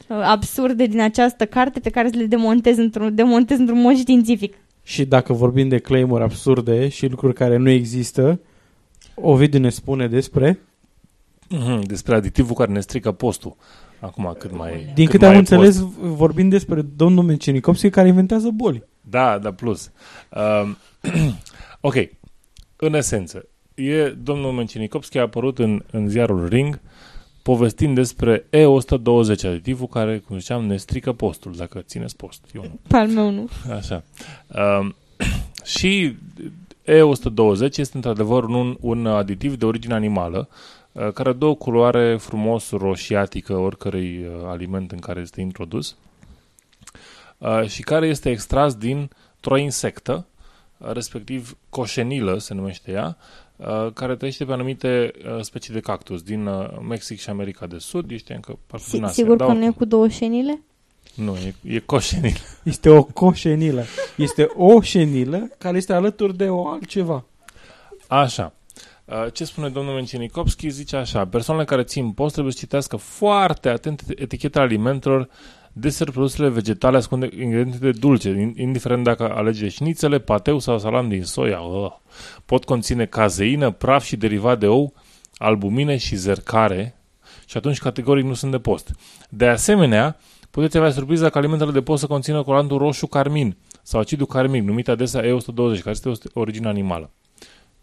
uh, absurde din această carte pe care să le demontez într-un, demontez într-un mod științific. Și dacă vorbim de claim-uri absurde și lucruri care nu există, Ovidiu ne spune despre... Mhm, Despre aditivul care ne strică postul. Acum cât mai Din cât câte mai am e înțeles, post. vorbim despre domnul Mencenikovski care inventează boli. Da, da, plus. Um, *clears throat* ok. În esență, e domnul Mencenikovski a apărut în, în ziarul Ring povestind despre E120, aditivul care, cum ziceam, ne strică postul, dacă țineți post. Eu nu. Pe al meu nu. Așa. Um, *clears throat* și E120 este într-adevăr un, un aditiv de origine animală uh, care dă o culoare frumos roșiatică oricărui uh, aliment în care este introdus uh, și care este extras dintr-o insectă, uh, respectiv coșenilă se numește ea, uh, care trăiește pe anumite uh, specii de cactus din uh, Mexic și America de Sud, ești încă parcă din Si- Asia. sigur dar că nu e oricum. cu două șenile? Nu, e, e coșenilă. Este o coșenilă. Este o șenilă care este alături de o altceva. Așa. Uh, Ce spune domnul Mencenikovski? Zice așa, persoanele care țin post trebuie să citească foarte atent eticheta alimentelor Deseori produsele vegetale ascund ingrediente de dulce, in- indiferent dacă alege șnițele, pateu sau salam din soia. Uh. Pot conține cazeină, praf și derivat de ou, albumine și zercare și atunci categoric nu sunt de post. De asemenea, puteți avea surpriza că alimentele de post să conțină colantul roșu carmin, sau acidul carmic, numit adesea E120, care este o origine animală.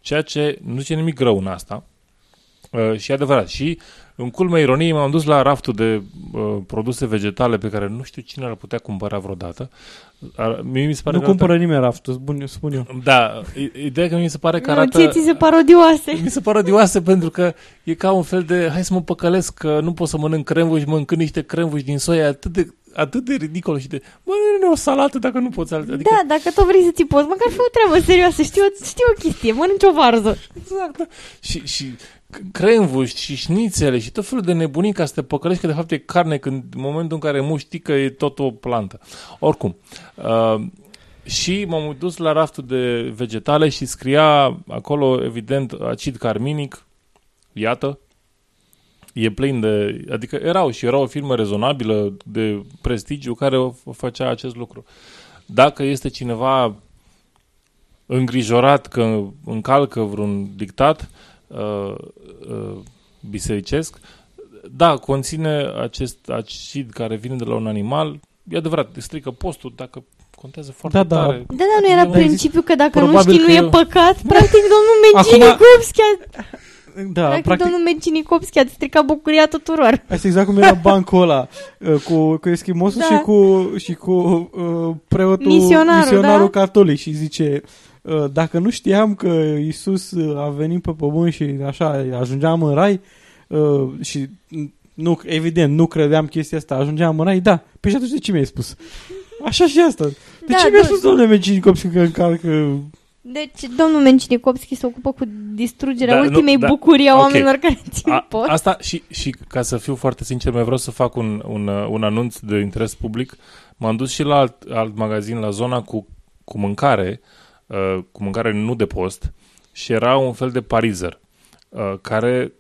Ceea ce nu zice nimic rău în asta, Uh, și e adevărat. Și în culmea ironiei m-am dus la raftul de uh, produse vegetale pe care nu știu cine ar putea cumpăra vreodată. Ar, mie mi se pare Nu că cumpără nimeni raftul, spun, spun eu. Da, i- ideea că mi se pare că Nu, arată... ție ți se par odioase. Mi se pare odioase pentru că e ca un fel de hai să mă păcălesc că nu pot să mănânc cremvuși, mănânc niște cremvuși din soia atât de, atât de ridicol și de mă, nu o salată dacă nu poți altă. Adică, Da, dacă tot vrei să ți poți, măcar fă o treabă serioasă, știu, știu o chestie, mănânci o varză. Exact, da. Și, și cremvuși și șnițele și tot felul de nebunii ca să te păcălești că de fapt e carne când în momentul în care mu știi că e tot o plantă. Oricum, uh, și m-am dus la raftul de vegetale și scria acolo, evident, acid carminic, iată, e plin de... Adică erau și era o firmă rezonabilă de prestigiu care o o făcea acest lucru. Dacă este cineva îngrijorat că încalcă vreun dictat uh, uh, bisericesc, da, conține acest acid care vine de la un animal, e adevărat, strică postul, dacă contează foarte Da, da. tare. Da, da, nu era Eu- principiul că dacă nu Probabil știi, nu că e eu- păcat. Practic, domnul Acum- Mecinikovski a, Da, practic, practic, domnul Mecinikovski a stricat bucuria tuturor. Asta e exact cum era bancul ăla *laughs* uh, cu, cu eschimosul Da. și cu, și cu uh, preotul Misionarul, misionarul da? catolic și zice uh, dacă nu știam că Isus uh, a venit pe pământ și așa ajungeam în rai uh, și nu, evident nu credeam chestia asta, ajungeam în rai, da, pe și atunci de ce mi-ai spus? Așa și asta. De Da, ce mi-a da. spus domnule Mecinicopski că încalcă Deci, domnul Mencinikovski se ocupă cu distrugerea Da, nu, ultimei da. bucurii a Ok. oamenilor care țin A, post. asta și, și ca să fiu foarte sincer, mai vreau să fac un, un, uh, un anunț de interes public. M-am dus și la alt, alt magazin, la zona cu, cu mâncare, uh, cu mâncare nu de post, și era un fel de parizer, uh, care,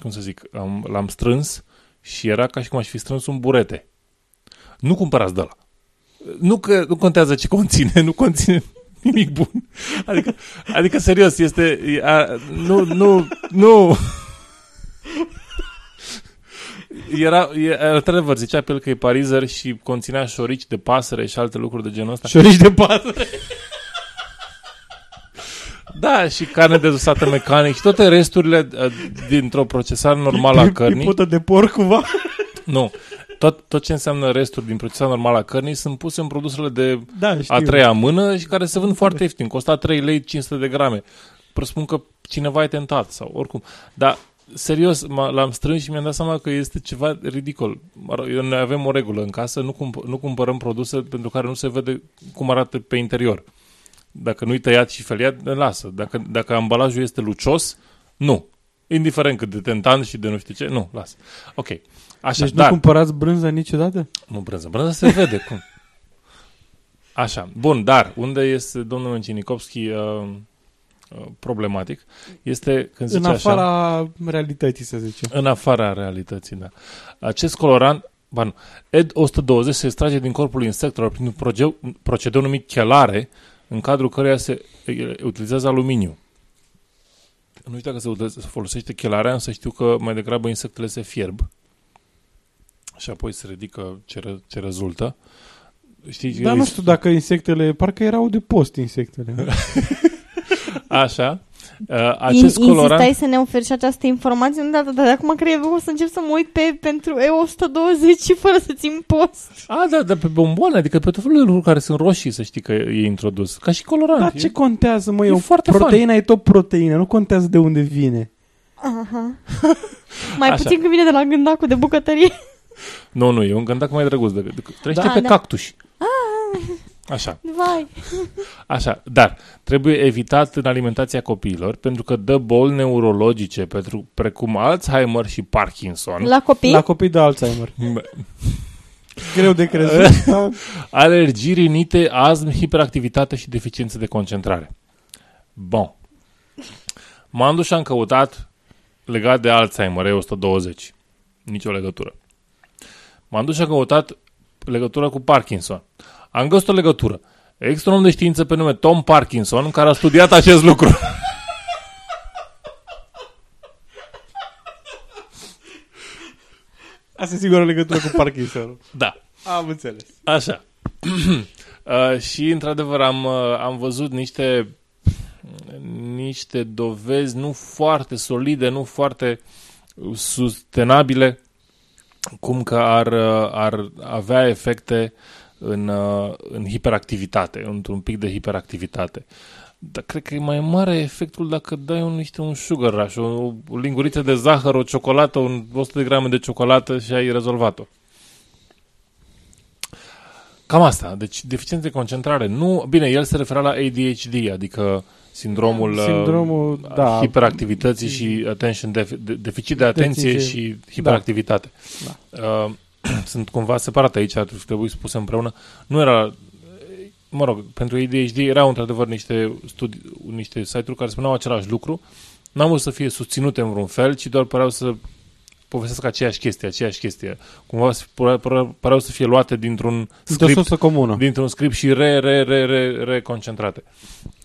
cum să zic, am, l-am strâns și era ca și cum aș fi strâns un burete. Nu cumpărați de la. Nu că nu contează ce *laughs* conține, nu conține nimic bun. Adică, adică serios, este... e, A, nu, nu, nu... Era, e, într-adevăr, zicea pe el că e parizer și conținea șorici de pasăre și alte lucruri de genul ăsta. șorici de pasăre. Da, și carne dezusată mecanic și toate resturile uh, dintr-o procesare normală a cărnii. Pipotă de porc cumva. Nu, tot, tot ce înseamnă resturi din procesarea normală a cărnii sunt puse în produsele de Da, știu. a treia mână și care se vând foarte ieftin. Costă 3 lei 500 de grame. Presupun că cineva e tentat sau oricum. Dar, serios, m- l-am strâns și mi-am dat seama că este ceva ridicol. Mă rog, Noi avem o regulă în casă, nu, cump- nu cumpărăm produse pentru care nu se vede cum arată pe interior. Dacă nu-i tăiat și feliat, ne lasă. Dacă, dacă ambalajul este lucios, nu. Indiferent cât de tentant și de nu știu ce, nu, lasă. Ok. Așa, Deci nu dar... cumpărați brânză niciodată? Nu brânză, brânză se vede, cum? Așa, bun, dar unde este domnul Mencinikovski uh, uh, problematic este când zice În așa, afara realității, să zicem. în afara realității, da. Acest colorant, ba nu, ED 120 se extrage din corpul insectelor prin un proge- procedeu numit chelare, în cadrul căruia se e, utilizează aluminiu. Nu știu dacă se, utilize- se folosește chelarea, însă știu că mai degrabă insectele se fierb și apoi se ridică ce, re, ce rezultă. Știi, Dar nu știu dacă insectele, parcă erau de post insectele. *laughs* Așa. Uh, acest In, colorant... Insistai să ne oferi și această informație, nu de atât, dar de acum cred că o să încep să mă uit pe, pentru E120 și fără să țin post. A, da, dar pe bomboane, adică pe tot felul de lucruri care sunt roșii, să știi că e introdus. Ca și colorant. Dar E- ce contează, mă? e E o foarte proteina e tot proteină, nu contează de unde vine. Aha. *laughs* Mai Așa. puțin când vine de la gândacul de bucătărie. Nu, nu, e un gândac mai drăguț. De, de, trăiește Da, pe da. cactuși. Așa, Vai. așa. Dar trebuie evitat în alimentația copiilor pentru că dă boli neurologice, pentru, precum Alzheimer și Parkinson. La copii? La copii de Alzheimer. *laughs* Greu de crezut. *laughs* dar alergii, rinite, asm, hiperactivitate și deficiențe de concentrare. Bun. M-am dus și am căutat legat de Alzheimer, E120. Nicio legătură. M-am dus și am căutat legătură cu Parkinson. Am găsit o legătură. Există un om de știință pe nume Tom Parkinson care a studiat acest lucru. *laughs* Asta e sigur o legătură cu Parkinson. da. Am înțeles. Așa. *clears throat* Uh, și, într-adevăr, am, uh, am văzut niște, niște dovezi nu foarte solide, nu foarte sustenabile, cum că ar, uh, ar avea efecte în, uh, în hiperactivitate, într-un pic de hiperactivitate. Dar cred că e mai mare efectul dacă dai un, niște un sugar rush, o, o linguriță de zahăr, o ciocolată, un 100 de grame de ciocolată și ai rezolvat-o. Cam asta. Deci deficiență de concentrare. Nu, bine, el se referea la ADHD, adică sindromul, uh, Sindromul, da. hiperactivității și attention def- de, deficit de atenție Deficit. și hiperactivitate. Da. Uh, *clears throat* sunt cumva separate aici, ar trebui spuse împreună. Nu era mă rog, pentru ADHD erau într-adevăr niște, studii, niște site-uri care spuneau același lucru. N-am vrut să fie susținute în vreun fel, ci doar păreau să povestesc aceeași chestie, aceeași chestie. Cumva păreau, păreau, păreau să fie luate dintr-un Într-o script sursă comună. dintr-un script și re, re, re, re, reconcentrate.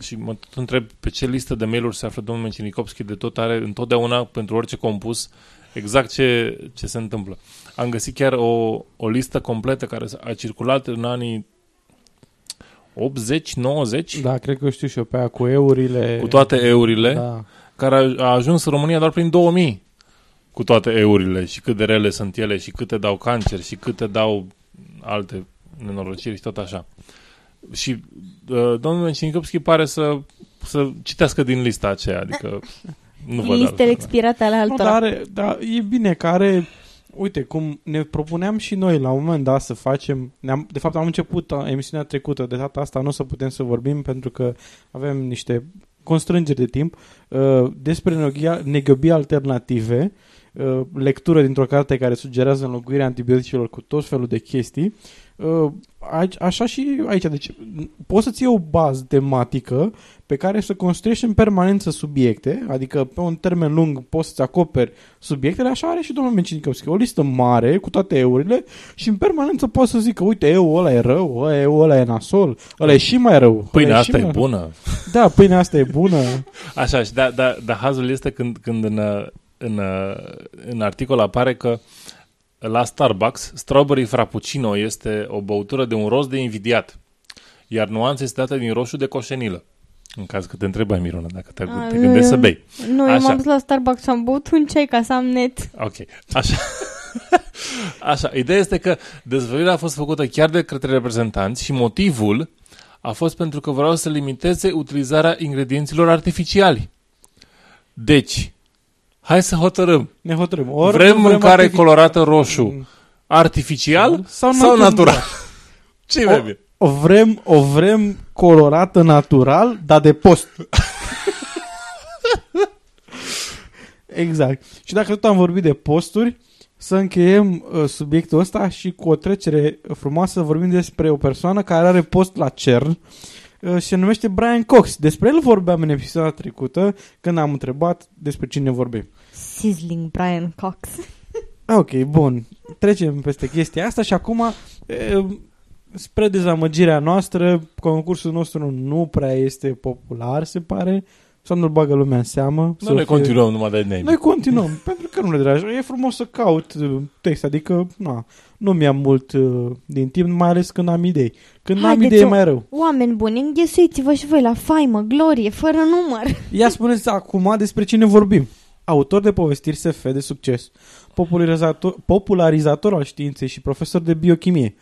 Și mă tot întreb pe ce listă de mail-uri se află domnul Mencinikovski de tot are întotdeauna pentru orice compus exact ce, ce se întâmplă. Am găsit chiar o, o listă completă care a circulat în anii 80-90 Da, cred că știu și eu pe aia cu eurile. cu toate eurile, Da. care a, a ajuns în România doar prin 2000 cu toate eurile și cât de rele sunt ele și câte dau cancer și câte dau alte nenorociri și tot așa. Și uh, domnul Mencinikovski pare să, să citească din lista aceea, adică nu văd Listele altfel. expirate ale Nu, altora. dar are, da, e bine că are, uite, cum ne propuneam și noi la un moment dat să facem, ne-am, de fapt am început a- emisiunea trecută, de data asta nu o să putem să vorbim pentru că avem niște constrângeri de timp, uh, despre neghia- neghiobii alternative, uh, lectură dintr-o carte care sugerează înlocuirea antibioticelor cu tot felul de chestii. Uh, aici, așa și aici, deci poți să-ți iei o bază tematică pe care să construiești în permanență subiecte, adică pe un termen lung poți să-ți acoperi subiectele, așa are și domnul Mencinikovski, o listă mare cu toate eurile și în permanență poți să zică, uite, eu ăla e rău, ăla, eu ăla e nasol, ăla e și mai rău. Pâinea ăla asta și e mai- bună. Da, pâinea asta e bună. *laughs* Așa, și da, da, da, hazul este când, când în, uh, în, uh, în articol apare că la Starbucks, strawberry frappuccino este o băutură de un rost de invidiat, iar nuanța este dată din roșu de coșenilă. În caz că te întrebai, Mirona, dacă te, A, te nu, gândești să eu- bei. Nu, eu Așa. m-am dus la Starbucks și am băut un ceai ca să am net. Ok. Așa. *laughs* Așa. Ideea este că dezvăluirea a fost făcută chiar de către reprezentanți și motivul a fost pentru că vreau să limiteze utilizarea ingredienților artificiali. Deci, hai să hotărâm. Ne hotărâm. Ori vrem mâncare artific- colorată roșu artificial Sau sau, natural. natural? *laughs* Ce O- vrem? O vrem, o vrem colorată natural, dar de post. *laughs* exact. Și dacă tot am vorbit de posturi, să încheiem uh, subiectul ăsta și cu o trecere frumoasă vorbim despre o persoană care are post la CERN uh, și se numește Brian Cox. Despre el vorbeam în episodia trecută când am întrebat despre cine vorbim. Sizzling Brian Cox. Ok, bun. Trecem peste chestia asta și acum, e, spre dezamăgirea noastră, concursul nostru nu prea este popular, se pare. Sau nu-l bagă lumea în seamă. Nu ne continuăm numai de name. Noi continuăm, *laughs* pentru că nu ne deranjează. E frumos să caut uh, text, adică na, nu mi-am mult uh, din timp, mai ales când am idei. Când am Haideți, idei e o- mai rău. Oameni buni, înghesuiți-vă și voi la faimă, glorie, fără număr. *laughs* Ia spuneți acum despre cine vorbim. Autor de povestiri SF de succes, popularizator, popularizator al științei și profesor de biochimie,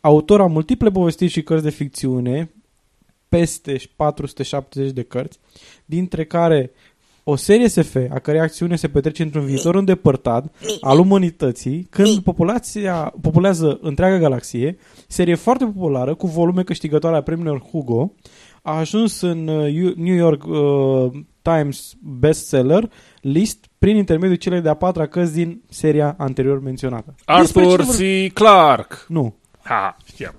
autor a multiple povestiri și cărți de ficțiune, peste 470 de cărți, dintre care o serie SF, a cărei acțiune se petrece într-un viitor îndepărtat al umanității, când populația populează întreaga galaxie, serie foarte populară, cu volume câștigătoare a premiilor Hugo, a ajuns în uh, New York uh, Times bestseller list prin intermediul celei de-a patra cărți din seria anterior menționată. Despre Arthur cine vorbim? C. Clarke. Nu, Ha, știam.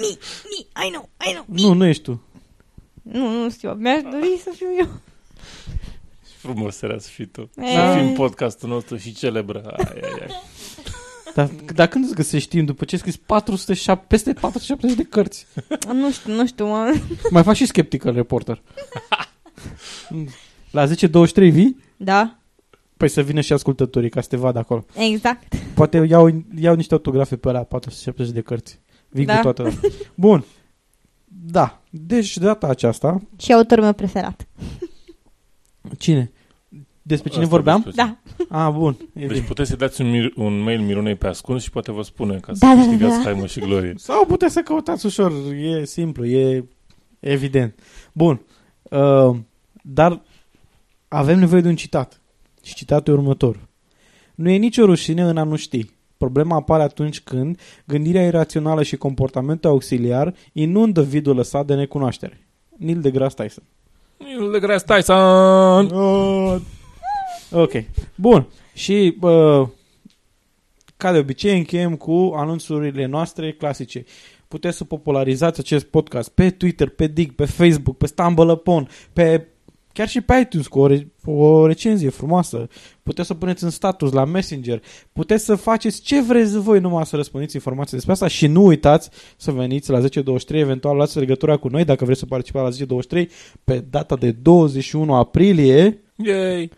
Mi, mi, I know, I know. nu, nu ești tu. Nu, nu știu, mi-aș dori să fiu eu. Frumos era să fii tu. E. Să fim podcastul nostru și celebră. Ai, ai, ai. Dar, dar când îți găsești timp după ce ai scris 407, peste 470 de cărți? Nu știu, nu știu, mă. Mai faci și Skeptical Reporter. La 10-23 vii? Da, Păi să vină și ascultătorii ca să te vadă acolo. exact. Poate iau, iau niște autografe pe la 470 de cărți. Vin Da. cu toate. Bun. Da, deci de data aceasta, Și autorul meu preferat. cine? Despre cine Asta vorbeam? despre- Da. Ah, bun. E Deci bine. puteți să dați un, mir- un mail Mironei pe ascuns și poate vă spune ca să Da, da, da, câștigați da. faimă și glorie. Sau puteți să căutați ușor, e simplu, e evident. Bun, uh, dar avem nevoie de un citat. Și citatul e următor. Nu e nicio rușine în a nu ști. Problema apare atunci când gândirea irațională și comportamentul auxiliar inundă vidul lăsat de necunoaștere. Neil deGrasse Tyson. Neil deGrasse Tyson! Ok. Bun. Și uh, ca de obicei încheiem cu anunțurile noastre clasice. Puteți să popularizați acest podcast pe Twitter, pe Dig, pe Facebook, pe Stumble Upon, pe chiar și pe iTunes cu o, re- o recenzie frumoasă. Puteți să puneți în status la Messenger. Puteți să faceți ce vreți voi numai să răspundeți informații despre asta și nu uitați să veniți la 1023, eventual luați legătura cu noi dacă vreți să participați la 1023 pe data de 21 aprilie. Yay!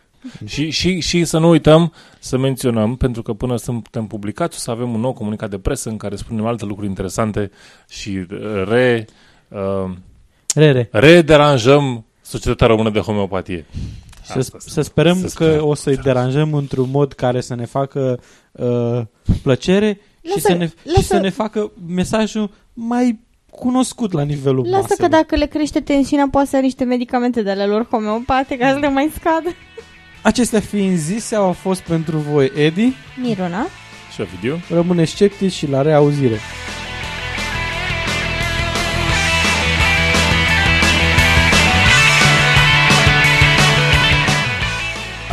și, și, și să nu uităm să menționăm, pentru că până suntem publicați o să avem un nou comunicat de presă în care spunem alte lucruri interesante și uh, re, uh, Rere. rederanjăm societatea română de homeopatie. Să, Asta să sperăm să că sperăm. o să-i deranjăm într-un mod care să ne facă uh, plăcere și, Lasă- să ne, și lasă- să ne facă mesajul mai cunoscut la nivelul Lasă maselor. că dacă le crește tensiunea, poate să ia niște medicamente de ale lor homeopate ca să le mai scadă. Acestea fiind zise, au fost pentru voi Edi. Miruna? Și video. Rămâne sceptici și la reauzire.